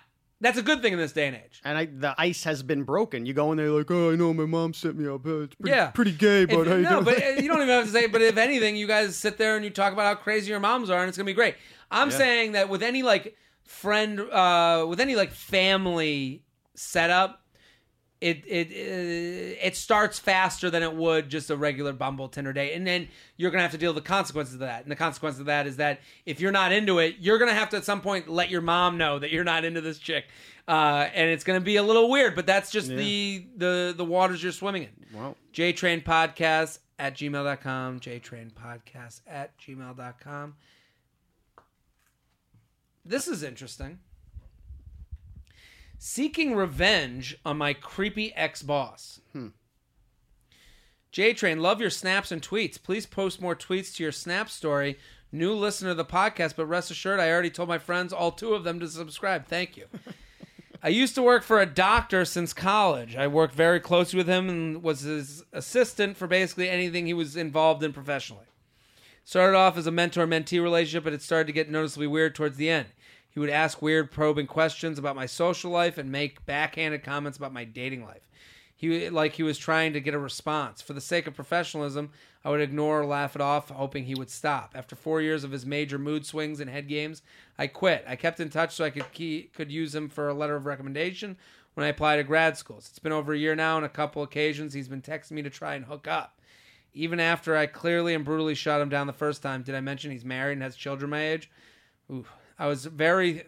that's a good thing in this day and age. And I, the ice has been broken. You go in there like, oh, I know my mom sent me up. It's pretty, Yeah. pretty gay, but If- how you no, doing? but uh, you don't even have to say. But if anything, you guys sit there and you talk about how crazy your moms are, and it's gonna be great. I'm saying that with any like friend, uh, with any like family setup, it it uh, it starts faster than it would just a regular Bumble Tinder date, and then you're gonna have to deal with the consequences of that. And the consequence of that is that if you're not into it, you're gonna have to at some point let your mom know that you're not into this chick, uh, and it's gonna be a little weird. But that's just the the the waters you're swimming in. well, JTrain Podcast at gmail.com. JTrain Podcast at gmail.com. This is interesting. Seeking revenge on my creepy ex boss. Hmm. J Train, love your snaps and tweets. Please post more tweets to your snap story. New listener to the podcast, but rest assured, I already told my friends, all two of them, to subscribe. Thank you. I used to work for a doctor since college. I worked very closely with him and was his assistant for basically anything he was involved in professionally. Started off as a mentor mentee relationship, but it started to get noticeably weird towards the end. He would ask weird, probing questions about my social life and make backhanded comments about my dating life. He like he was trying to get a response. For the sake of professionalism, I would ignore or laugh it off, hoping he would stop. After four years of his major mood swings and head games, I quit. I kept in touch so I could key, could use him for a letter of recommendation when I applied to grad schools. It's been over a year now, and a couple occasions he's been texting me to try and hook up. Even after I clearly and brutally shot him down the first time, did I mention he's married and has children my age? Ooh, I was very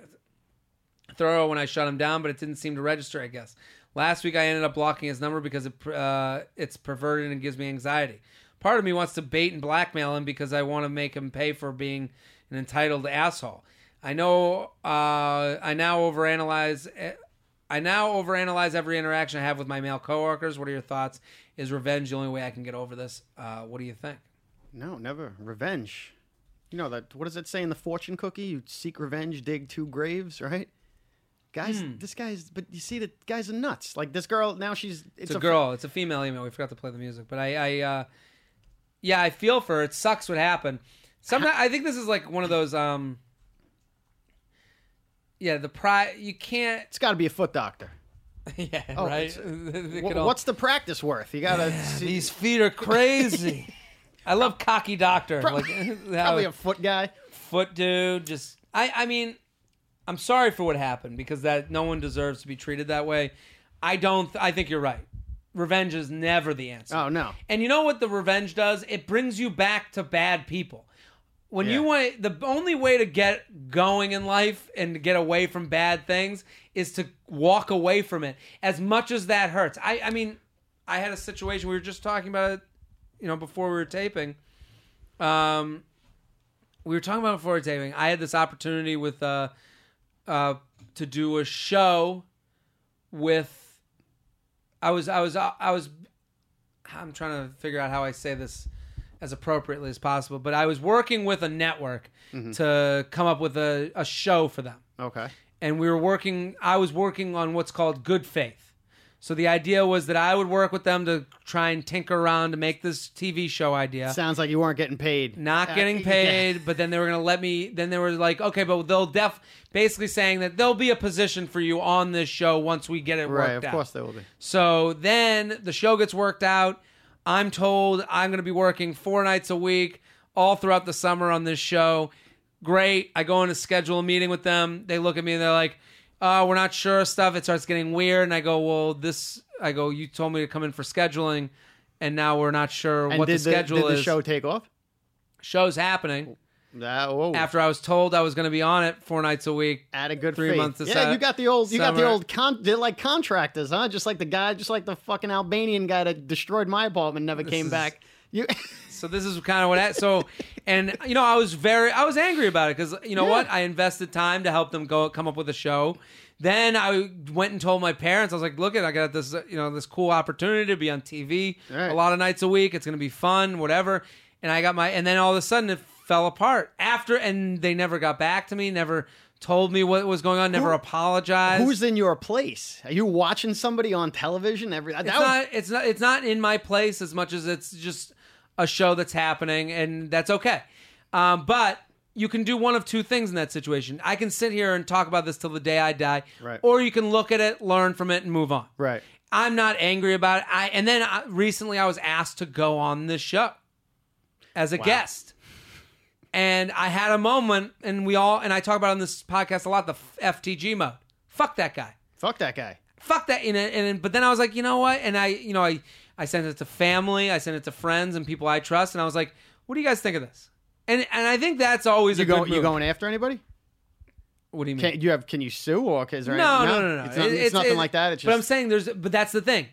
thorough when I shut him down, but it didn't seem to register. I guess last week I ended up blocking his number because it uh, it's perverted and gives me anxiety. Part of me wants to bait and blackmail him because I want to make him pay for being an entitled asshole. I know uh, I now overanalyze. I now overanalyze every interaction I have with my male coworkers. What are your thoughts? Is revenge the only way I can get over this? Uh, what do you think? no, never. Revenge. You know that. What does it say in the fortune cookie? You seek revenge, dig two graves, right? Guys, Hmm. this guy's. But you see, the guys are nuts. Like this girl now, she's. It's, a, girl. It's a female email. We forgot to play the music, but I, I, uh, yeah, I feel for her. It sucks what happened. Sometimes I think this is like one of those. um Yeah, the pri you can't. It's got to be a foot doctor. Yeah, Oh, right. it's- They Wha- could all- What's the practice worth? You gotta. see, these feet are crazy. I love cocky doctor. like how probably a foot guy. foot dude. Just I I mean, I'm sorry for what happened because that no one deserves to be treated that way. I don't. I think you're right. Revenge is never the answer. Oh no. And you know what the revenge does? It brings you back to bad people. When you want the only way to get going in life and to get away from bad things is to walk away from it. As much as that hurts. I I mean, I had a situation we were just talking about it, you know, before we were taping. Um we were talking about before taping. I had this opportunity with uh uh to do a show with I was I was I was I'm trying to figure out how I say this as appropriately as possible, but I was working with a network to come up with a, a show for them. Okay. And we were working I was working on what's called good faith. So the idea was that I would work with them to try and tinker around to make this TV show idea Sounds like you weren't getting paid. not Uh, getting yeah. paid, but then they were going to let me. Then they were like, okay, but they'll def basically saying that there'll be a position for you on this show once we get it worked Right. Of out. course they will be. So then the show gets worked out. I'm told I'm going to be working four nights a week all throughout the summer on this show. Great. I go in to schedule a meeting with them. They look at me and they're like, uh, we're not sure stuff. It starts getting weird. And I go, well, this, I go, you told me to come in for scheduling. And now we're not sure And what did the schedule did the is. show take off? Show's happening That, whoa. after I was told I was going to be on it four nights a week. At a good three faith. months to Yeah, set- you got the old. You got the summer. old. Con- they're like contractors, huh? Just like the guy, just like the fucking Albanian guy that destroyed my apartment, and never came is- back. You. So this is kind of what. I, so, and you know, I was very, I was angry about it because you know Yeah. what? I invested time to help them go come up with a show. Then I went and told my parents. I was like, "Look, at I got this, you know, this cool opportunity to be on TV Right. a lot of nights a week. It's going to be fun, whatever." And I got my, and then all of a sudden it fell apart after, and they never got back to me. Never told me what was going on. Never Who- apologized. Who's in your place? Are you watching somebody on television every? That it's was- not it's not it's not in my place as much as it's just a show that's happening and that's okay um, but you can do one of two things in that situation. I can sit here and talk about this till the day I die, Right. or you can look at it, learn from it, and move on. Right. I'm not angry about it. I and then I, recently I was asked to go on this show as a guest, and I had a moment, and we all and I talk about on this podcast a lot. The FTG mode. Fuck that guy. Fuck that guy. Fuck that. And, and but then I was like, you know what? And I, you know, I I sent it to family, I sent it to friends and people I trust, and I was like, what do you guys think of this? And and I think that's always You a go? good You going after anybody? What do you mean? Can you have? Can you sue or is there? no, any, no, no, no, It's, not- it's nothing like that. It's just. but I'm saying there's. But that's the thing.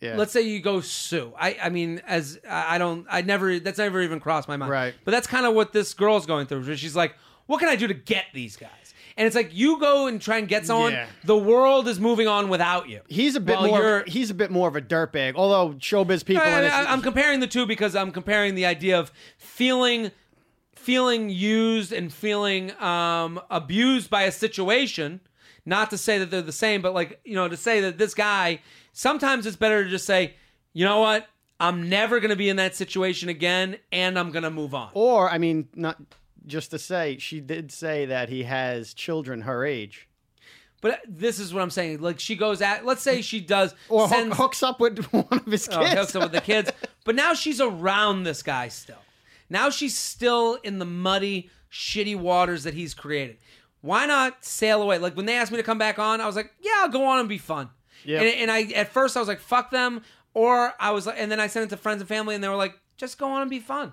yeah. Let's say you go sue. I, I mean, as I I don't, I never. That's never even crossed my mind. Right. But that's kind of what this girl's going through. She's like, what can I do to get these guys? And it's like you go and try and get someone. Yeah. The world is moving on without you. He's a bit While more. you're- He's a bit more of a dirtbag. Although showbiz people. I, and it's- am comparing the two because I'm comparing the idea of feeling feeling used and feeling um, abused by a situation. Not to say that they're the same, but like you know, to say that this guy. Sometimes it's better to just say, you know what, I'm never going to be in that situation again, and I'm going to move on. Or I mean, not just to say, she did say that he has children her age, But this is what I'm saying. Like she goes at, let's say she does or sends- hooks up with one of his kids, Oh, hooks up with the kids. But now she's around this guy still. Now she's still in the muddy, shitty waters that he's created. Why not sail away? Like when they asked me to come back on, I was like, yeah, I'll go on and be fun. Yeah. And, and I at first I was like, fuck them. Or I was like, and then I sent it to friends and family, and they were like, just go on and be fun.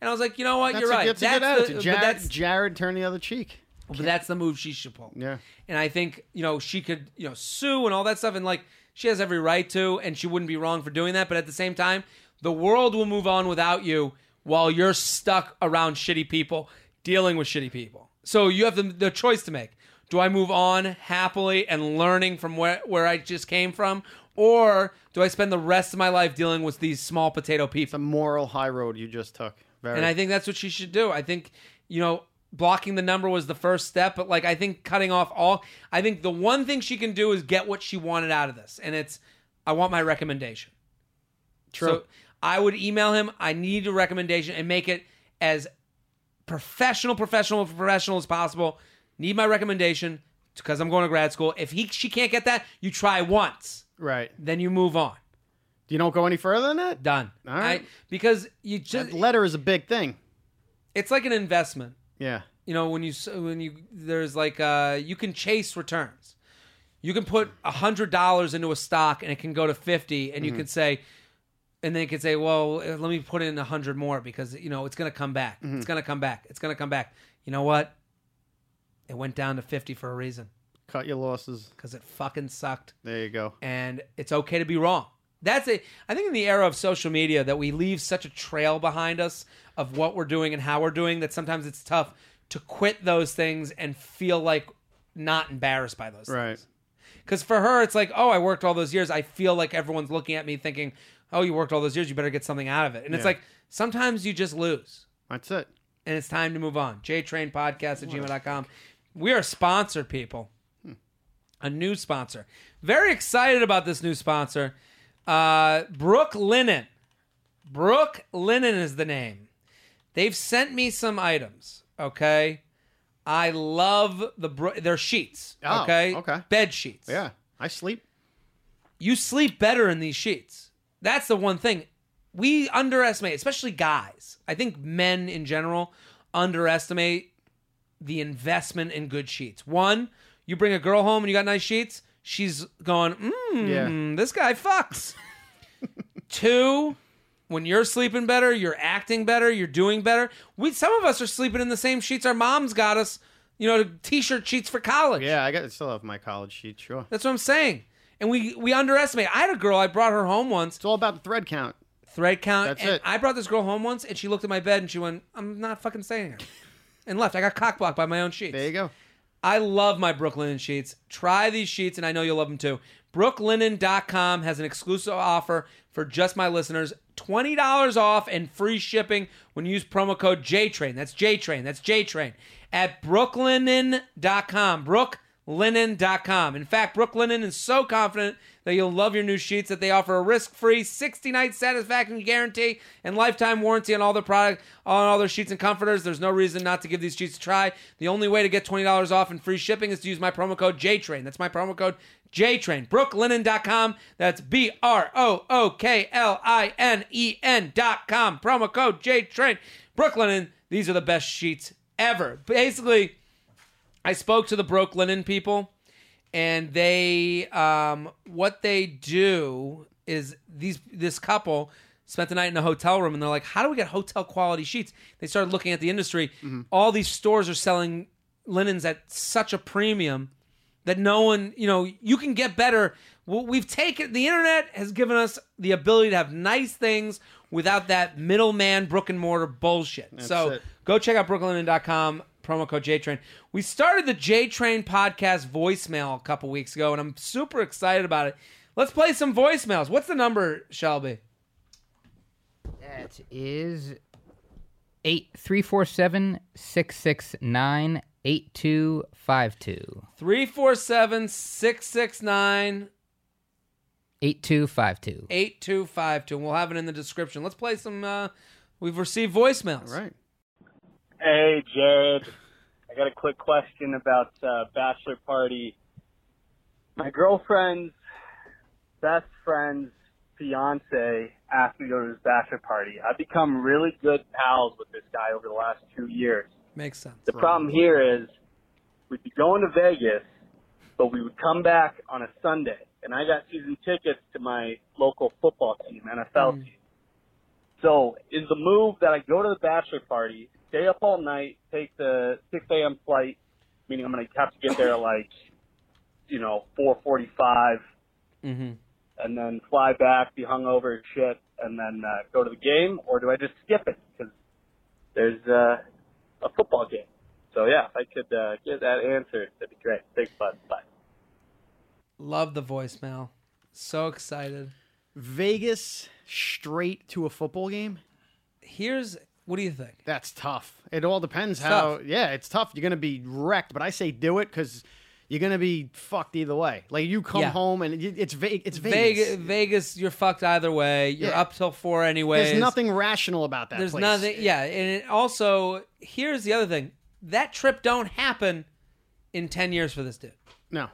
And I was like, you know what, That's you're a, right. That's a good the- attitude. but Jared, that's Jared, turn the other cheek. but that's the move she should pull. Yeah. And I think, you know, she could, you know, sue and all that stuff. And like, she has every right to, and she wouldn't be wrong for doing that. But at the same time, the world will move on without you while you're stuck around shitty people, dealing with shitty people. So you have the, the choice to make. Do I move on happily and learning from where, where I just came from? Or do I spend the rest of my life dealing with these small potato people? The moral high road you just took. Very. And I think that's what she should do. I think, you know, blocking the number was the first step, but like I think cutting off all I think the one thing she can do is get what she wanted out of this. And it's I want my recommendation. True. So I would email him, I need a recommendation and make it as professional, professional, professional as possible. Need my recommendation because I'm going to grad school. If he she can't get that, you try once. right. Then you move on. You don't go any further than that. Done. All right. I- because you just That letter is a big thing. it's like an investment. Yeah. you know when you when you there's like uh you can chase returns you can put a hundred dollars into a stock and it can go to 50 and you can say and then you can say well uh, let me put in a hundred more because you know it's gonna come back it's gonna come back it's gonna come back you know what it went down to 50 for a reason Cut your losses. because it fucking sucked There you go. and it's okay to be wrong. That's it. I think in the era of social media that we leave such a trail behind us of what we're doing and how we're doing that sometimes it's tough to quit those things and feel like not embarrassed by those Right. things. Because for her, it's like, oh, I worked all those years. I feel like everyone's looking at me thinking, oh, you worked all those years. You better get something out of it. And it's like sometimes you just lose That's it. and it's time to move on. JTrainPodcast at gmail.com. We are sponsored, people. Hmm. A new sponsor. Very excited about this new sponsor. Uh, Brooklinen. Brook Linen is the name. They've sent me some items, okay? I love the Bro- their sheets, Oh, okay? okay. Bed sheets Yeah. I sleep. you sleep better in these sheets. That's the one thing we underestimate, especially guys. I think men in general underestimate the investment in good sheets. One, you bring a girl home and you got nice sheets, she's going, mm, Yeah. this guy fucks. Two, when you're sleeping better, you're acting better, you're doing better. We some of us are sleeping in the same sheets our moms got us, you know, t-shirt sheets for college. Yeah, I got still have my college sheet. Sure. That's what I'm saying. And we we underestimate. I had a girl. I brought her home once. It's all about the thread count. Thread count. That's and it. I brought this girl home once, and she looked at my bed and she went, "I'm not fucking staying here," and left. I got cock blocked by my own sheets. There you go. I love my Brooklinen sheets. Try these sheets, and I know you'll love them too. Brooklinen.com has an exclusive offer for just my listeners $20 off and free shipping when you use promo code JTRAIN. That's JTRAIN. That's JTRAIN. At brooklinen.com. Brook brooklinen.com. In fact, Brooklinen is so confident that you'll love your new sheets that they offer a risk-free 60-night satisfaction guarantee and lifetime warranty on all their product on all their sheets and comforters. There's no reason not to give these sheets a try. The only way to get $20 off and free shipping is to use my promo code JTRAIN. That's my promo code JTRAIN. Brooklinen.com. That's B R O O K L I N E N.com. Promo code JTRAIN. Brooklinen, these are the best sheets ever. Basically, I spoke to the Brooklinen people, and they um, what they do is these this couple spent the night in a hotel room, and they're like, "How do we get hotel quality sheets?" They started looking at the industry. All these stores are selling linens at such a premium that no one, you know, you can get better. We've taken the internet has given us the ability to have nice things without that middleman brick and mortar bullshit. so it. go check out brooklinen.com promo code JTrain. We started the JTrain podcast voicemail a couple weeks ago and I'm super excited about it. Let's play some voicemails. What's the number, Shelby? That is eight three four seven six six nine eight two five two 347 669 eight two five two. 8252. And we'll have it in the description. Let's play some uh we've received voicemails. Right. Hey, Jared. I got a quick question about uh, bachelor party. My girlfriend's best friend's fiance asked me to go to his bachelor party. I've become really good pals with this guy over the last two years. Makes sense. The problem here is we'd be going to Vegas, but we would come back on a Sunday, and I got season tickets to my local football team, NFL team. So is the move that I go to the bachelor party, stay up all night, take the 6 a.m. flight, meaning I'm going to have to get there like, you know, 4:45, Mhm. and then fly back, be hungover as shit, and then uh, go to the game, or do I just skip it because there's uh, a football game? So yeah, if I could uh, get that answered, that'd be great. Thanks, bud. Bye. Love the voicemail. So excited. Vegas straight to a football game. Here's what do you think? That's tough. It all depends how. tough. Yeah, it's tough. You're gonna be wrecked, but I say do it because you're gonna be fucked either way. Like you come Yeah. home and it's Ve- it's Vegas. Vegas, Vegas, you're fucked either way. You're Yeah. up till four anyway. There's nothing rational about that. There's place. nothing. Yeah, and also here's the other thing. That trip don't happen in ten years for this dude. No.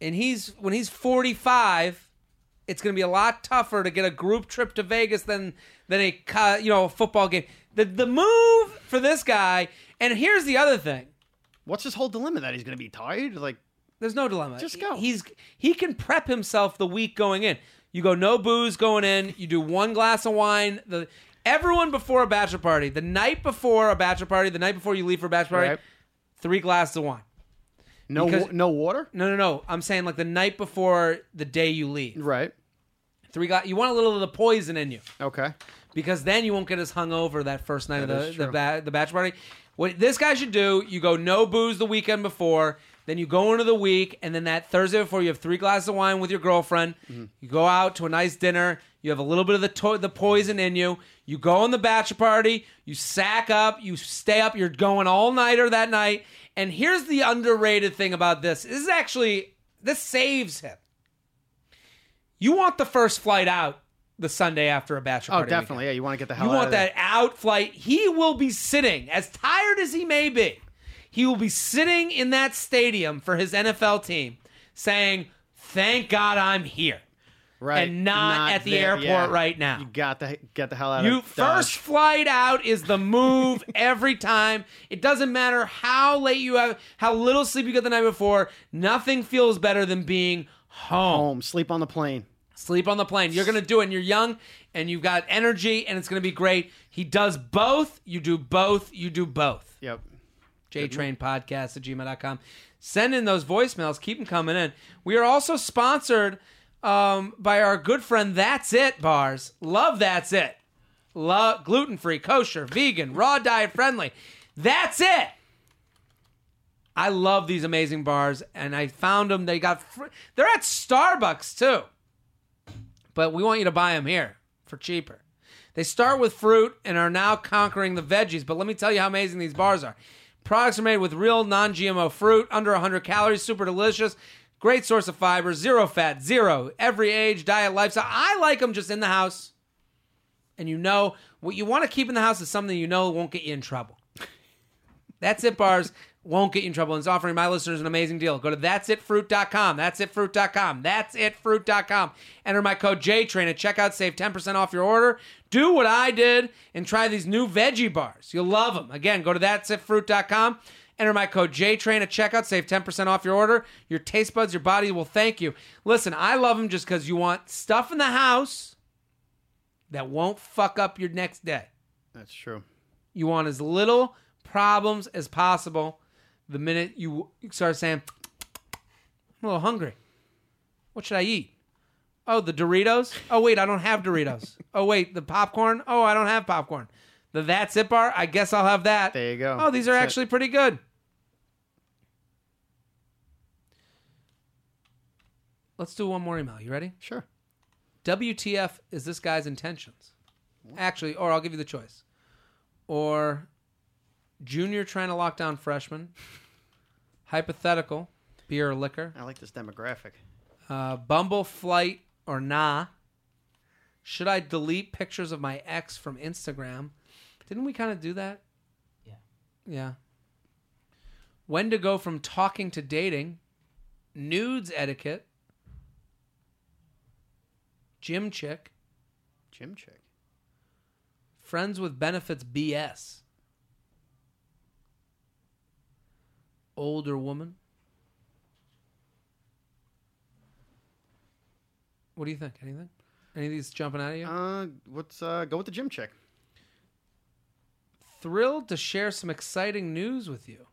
And he's when he's 45, it's going to be a lot tougher to get a group trip to Vegas than than a you know a football game. The the move for this guy. And here's the other thing. What's his whole dilemma? That he's gonna be tired? Like There's no dilemma. Just go. He's he can prep himself the week going in. You go no booze going in. You do one glass of wine. The everyone before a bachelor party, the night before a bachelor party, the night before you leave for a bachelor party, Right. three glasses of wine. No Because- no water. No, no, no. I'm saying like the night before the day you leave. Right. Three glass. You want a little of the poison in you Okay. because then you won't get as hungover that first night That of the the, true. ba- the bachelor party. What this guy should do, you go no booze the weekend before, then you go into the week, and then that Thursday before you have three glasses of wine with your girlfriend. Mm-hmm. You go out to a nice dinner. You have a little bit of the to- the poison in you. You go on the bachelor party. You sack up. You stay up. You're going all nighter that night. And here's the underrated thing about this: this is actually this saves him. You want the first flight out the Sunday after a bachelor Oh, party. weekend. definitely. Yeah, you want to get the hell You out want that out flight. He will be sitting, as tired as he may be, he will be sitting in that stadium for his NFL team saying, Thank God I'm here. right, and not at the there, airport yeah. right now. You got to get the hell out You of first flight out is the move every time. It doesn't matter how late you have, how little sleep you got the night before. Nothing feels better than being home. home, sleep on the plane. Sleep on the plane. You're going to do it, and you're young, and you've got energy, and it's going to be great. He does both. You do both. You do both. Yep. JTrainPodcast at gmail.com. Send in those voicemails. Keep them coming in. We are also sponsored um, by our good friend That's It Bars. Love That's It. Love gluten free, kosher, vegan, raw diet friendly. That's it. I love these amazing bars, and I found them. They got fr- they're at Starbucks too, but we want you to buy them here for cheaper. They start with fruit and are now conquering the veggies. But let me tell you how amazing these bars are. Products are made with real non-GMO fruit, under 100 calories, super delicious. Great source of fiber, zero fat, zero every age, diet, lifestyle. I like them just in the house. And you know what you want to keep in the house is something you know won't get you in trouble. That's it bars won't get you in trouble and is offering my listeners an amazing deal. Go to that'sitfruit.com. That'sitfruit.com. That'sitfruit.com. Enter my code JTRAIN at checkout. Save 10% off your order. Do what I did and try these new veggie bars. You'll love them. Again, go to that'sitfruit.com. Enter my code JTRAIN at checkout. Save 10% off your order. Your taste buds, your body will thank you. Listen, I love them just because you want stuff in the house that won't fuck up your next day. That's true. You want as little problems as possible the minute you start saying, I'm a little hungry. What should I eat? Oh, the Doritos? Oh, wait, I don't have Doritos. Oh, wait, the popcorn? Oh, I don't have popcorn. The That's It bar? I guess I'll have that. There you go. Oh, these are That's it. actually pretty good. Let's do one more email. You ready? Sure. WTF is this guy's intentions? Actually, or I'll give you the choice. Or junior trying to lock down freshman. Hypothetical, beer or liquor. I like this demographic. Uh, Bumble flight or nah. Should I delete pictures of my ex from Instagram? Didn't we kind of do that? Yeah. Yeah. When to go from talking to dating? Nudes etiquette. Gym chick. Gym chick. Friends with benefits BS. Older woman. What do you think? Anything? Any of these jumping out of you? Uh, what's uh? Go with the gym chick. Thrilled to share some exciting news with you.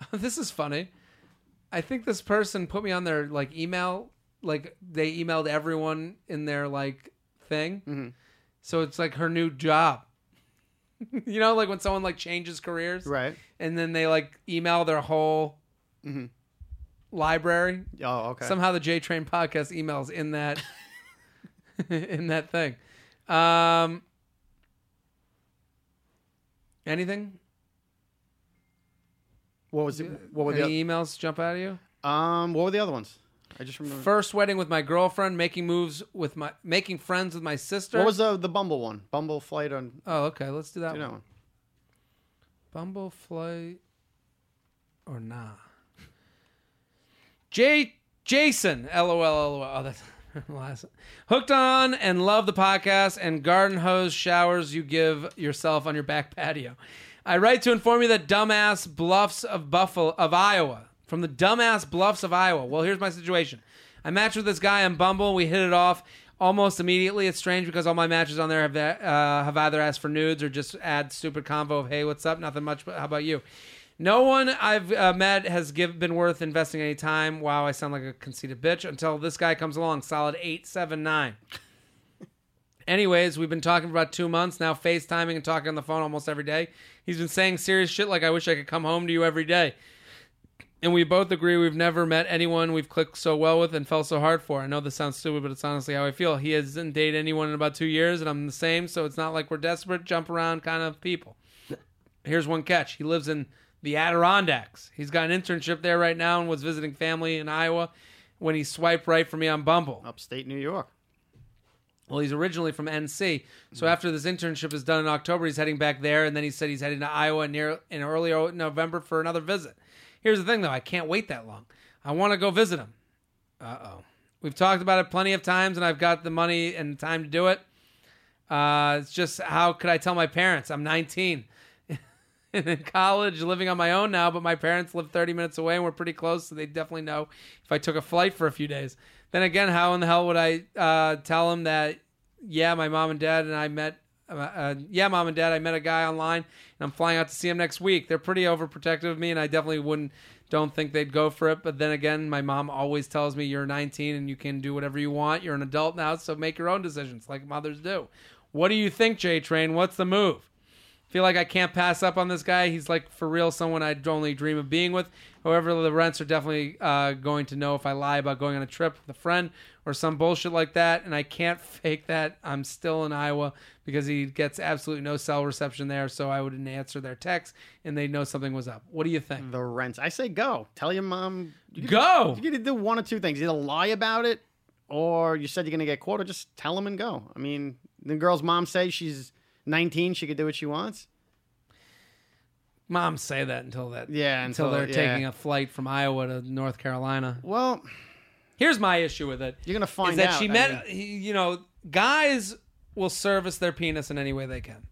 this is funny. I think this person put me on their like email, like they emailed everyone in their like thing. Mhm. So it's like her new job. you know, like when someone like changes careers, Right. and then they like email their whole Mhm. library. Oh, okay. Somehow the J Train podcast emails in that in that thing. Um, anything? what was it? What were the? Emails jump out of you? um, what were the other ones? I just remember. First wedding with my girlfriend, making moves with my making friends with my sister. What was the the Bumble one? Bumble flight on. Oh, okay. Let's do that Do one. that one. Bumble flight or nah? J Jason, lol, lol. Oh, that's last. Hooked on and love the podcast and garden hose showers you give yourself on your back patio. I write to inform you that dumbass bluffs of Buffalo of Iowa from the dumbass bluffs of Iowa. Well, here's my situation. I matched with this guy on Bumble. We hit it off almost immediately. It's strange because all my matches on there have uh, have either asked for nudes or just add stupid convo of "Hey, what's up?" Nothing much. But how about you? No one I've uh, met has give, been worth investing any time. Wow, I sound like a conceited bitch until this guy comes along. Solid eight seven nine. Anyways, we've been talking for about two months now, FaceTiming and talking on the phone almost every day. He's been saying serious shit like, I wish I could come home to you every day. And we both agree we've never met anyone we've clicked so well with and fell so hard for. I know this sounds stupid, but it's honestly how I feel. He hasn't dated anyone in about two years, and I'm the same, so it's not like we're desperate, jump around kind of people. Here's one catch. He lives in the Adirondacks. He's got an internship there right now and was visiting family in Iowa when he swiped right for me on Bumble. Upstate New York. Well, he's originally from NC, so after this internship is done in October, he's heading back there, and then he said he's heading to Iowa near in early November for another visit. Here's the thing, though: I can't wait that long. I want to go visit him. Uh oh. We've talked about it plenty of times, and I've got the money and time to do it. Uh, it's just how could I tell my parents? I'm 19 and in college, living on my own now, but my parents live 30 minutes away and we're pretty close, so they definitely know if I took a flight for a few days. Then again, how in the hell would I uh, tell them that, yeah, my mom and dad and I met, uh, uh, yeah, mom and dad, I met a guy online and I'm flying out to see him next week. They're pretty overprotective of me and I definitely wouldn't, don't think they'd go for it. But then again, my mom always tells me you're 19 and you can do whatever you want. You're an adult now, so make your own decisions like mothers do. What do you think, J Train? What's the move? feel like I can't pass up on this guy. He's like for real someone I'd only dream of being with. However, the rents are definitely uh, going to know if I lie about going on a trip with a friend or some bullshit like that, and I can't fake that. I'm still in Iowa because he gets absolutely no cell reception there, so I wouldn't answer their texts, and they'd know something was up. What do you think? The rents. I say go. Tell your mom. Go. You Go. You could do one or two things. Either lie about it, or you said you're gonna get caught, or just tell them and go. I mean, the girl's mom says she's 19. She could do what she wants. Moms say that until that. Yeah, until, until- they're yeah. taking a flight from Iowa to North Carolina. Well, Here's my issue with it. You're gonna find is that out, she I met. mean- you know, guys will service their penis in any way they can.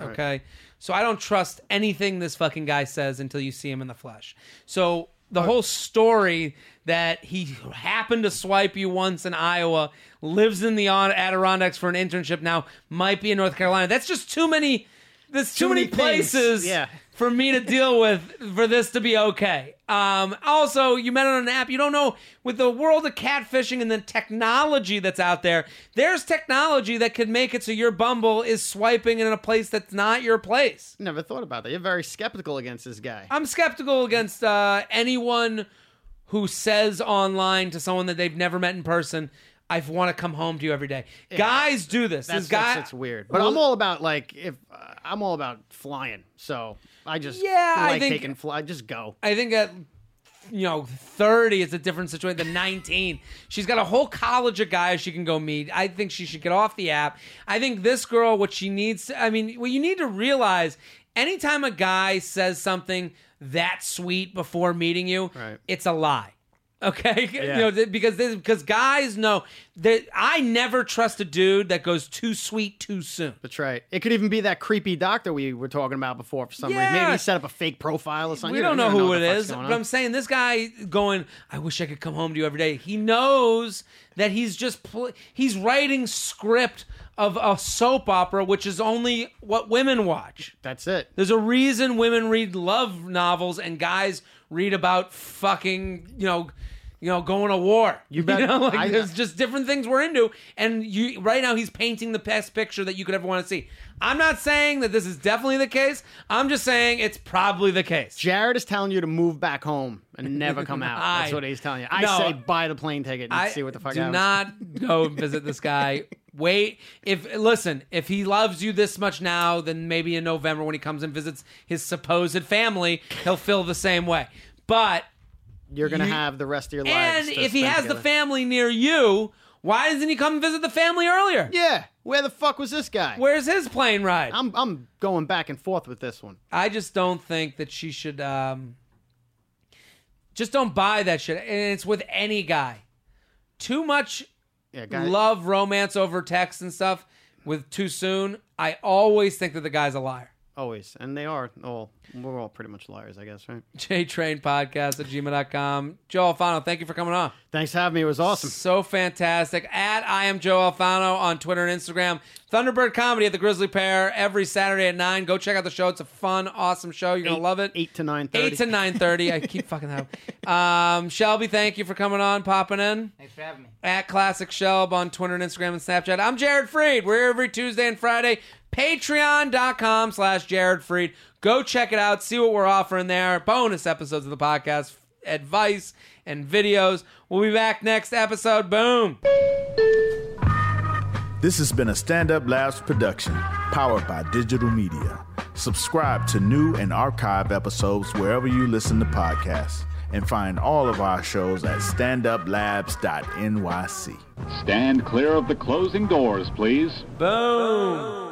Okay, so I don't trust anything this fucking guy says until you see him in the flesh. So the whole story that he happened to swipe you once in Iowa, lives in the Adirondacks for an internship now, might be in North Carolina. That's just too many. There's too, Too many, many places Yeah. For me to deal with for this to be okay. Um, also, you met on an app. You don't know with the world of catfishing and the technology that's out there. There's technology that could make it so your Bumble is swiping in a place that's not your place. never thought about that. You're very skeptical against this guy. I'm skeptical against uh, anyone who says online to someone that they've never met in person, "I want to come home to you every day." Guys do this. That's, this guy, that's, that's weird. But Well- I'm all about like if uh, I'm all about flying. So I just Yeah, I think- taking fly. Just go. I think at you know 30 is a different situation than 19. She's got a whole college of guys she can go meet. I think she should get off the app. I think this girl what she needs to, I mean, what you need to realize anytime a guy says something that sweet before meeting you, Right. it's a lie. Okay, Yeah. you know th- because this, because guys know that I never trust a dude that goes too sweet too soon. That's right. It could even be that creepy doctor we were talking about before for some reason. Maybe he set up a fake profile or something. We don't know who it is, but. I'm saying this guy going, I wish I could come home to you every day. He knows that he's just pl- he's writing script of a soap opera, which is only what women watch. That's it. There's a reason women read love novels and guys read about fucking, you know, you know, going to war. You, bet- know, like I- there's just different things we're into, and you right now he's painting the best picture that you could ever want to see. I'm not saying that this is definitely the case. I'm just saying it's probably the case. Jared is telling you to move back home and never come out. That's what he's telling you. I No. say buy the plane ticket and I see what the fuck do happens. not go visit this guy. Wait, if listen, if he loves you this much now, then maybe in November when he comes and visits his supposed family, he'll feel the same way. But You're gonna You- have the rest of your life. and if he has the family near you, why doesn't he come visit the family earlier? yeah, where the fuck was this guy? Where's his plane ride? I'm I'm going back and forth with this one. I just don't think that she should. um Just don't buy that shit, and it's with any guy. Too much Yeah, guy. love romance over text and stuff with too soon. I always think that the guy's a liar. Always, and they are all. We're all pretty much liars, I guess, right? JTrain Podcast at gmail.com. Joe Alfano, thank you for coming on. Thanks for having me. It was awesome. So fantastic. At I am Joe Alfano on Twitter and Instagram. Thunderbird Comedy at the Grisly Pear every Saturday at 9. Go check out the show. It's a fun, awesome show. You're going to love it. Eight to nine thirty. 8 to 9.30. I keep fucking up. Um, Shelby, thank you for coming on, popping in. Thanks for having me. At Classic Shelb on Twitter and Instagram and Snapchat. I'm Jared Freid. We're here every Tuesday and Friday. Patreon.com slash Jared Freid. Go check it out. See what we're offering there. Bonus episodes of the podcast, advice, and videos. We'll be back next episode. Boom. This has been a Stand Up Labs production, powered by digital media. Subscribe to new and archive episodes wherever you listen to podcasts, and find all of our shows at standuplabs.nyc. Stand clear of the closing doors, please. Boom.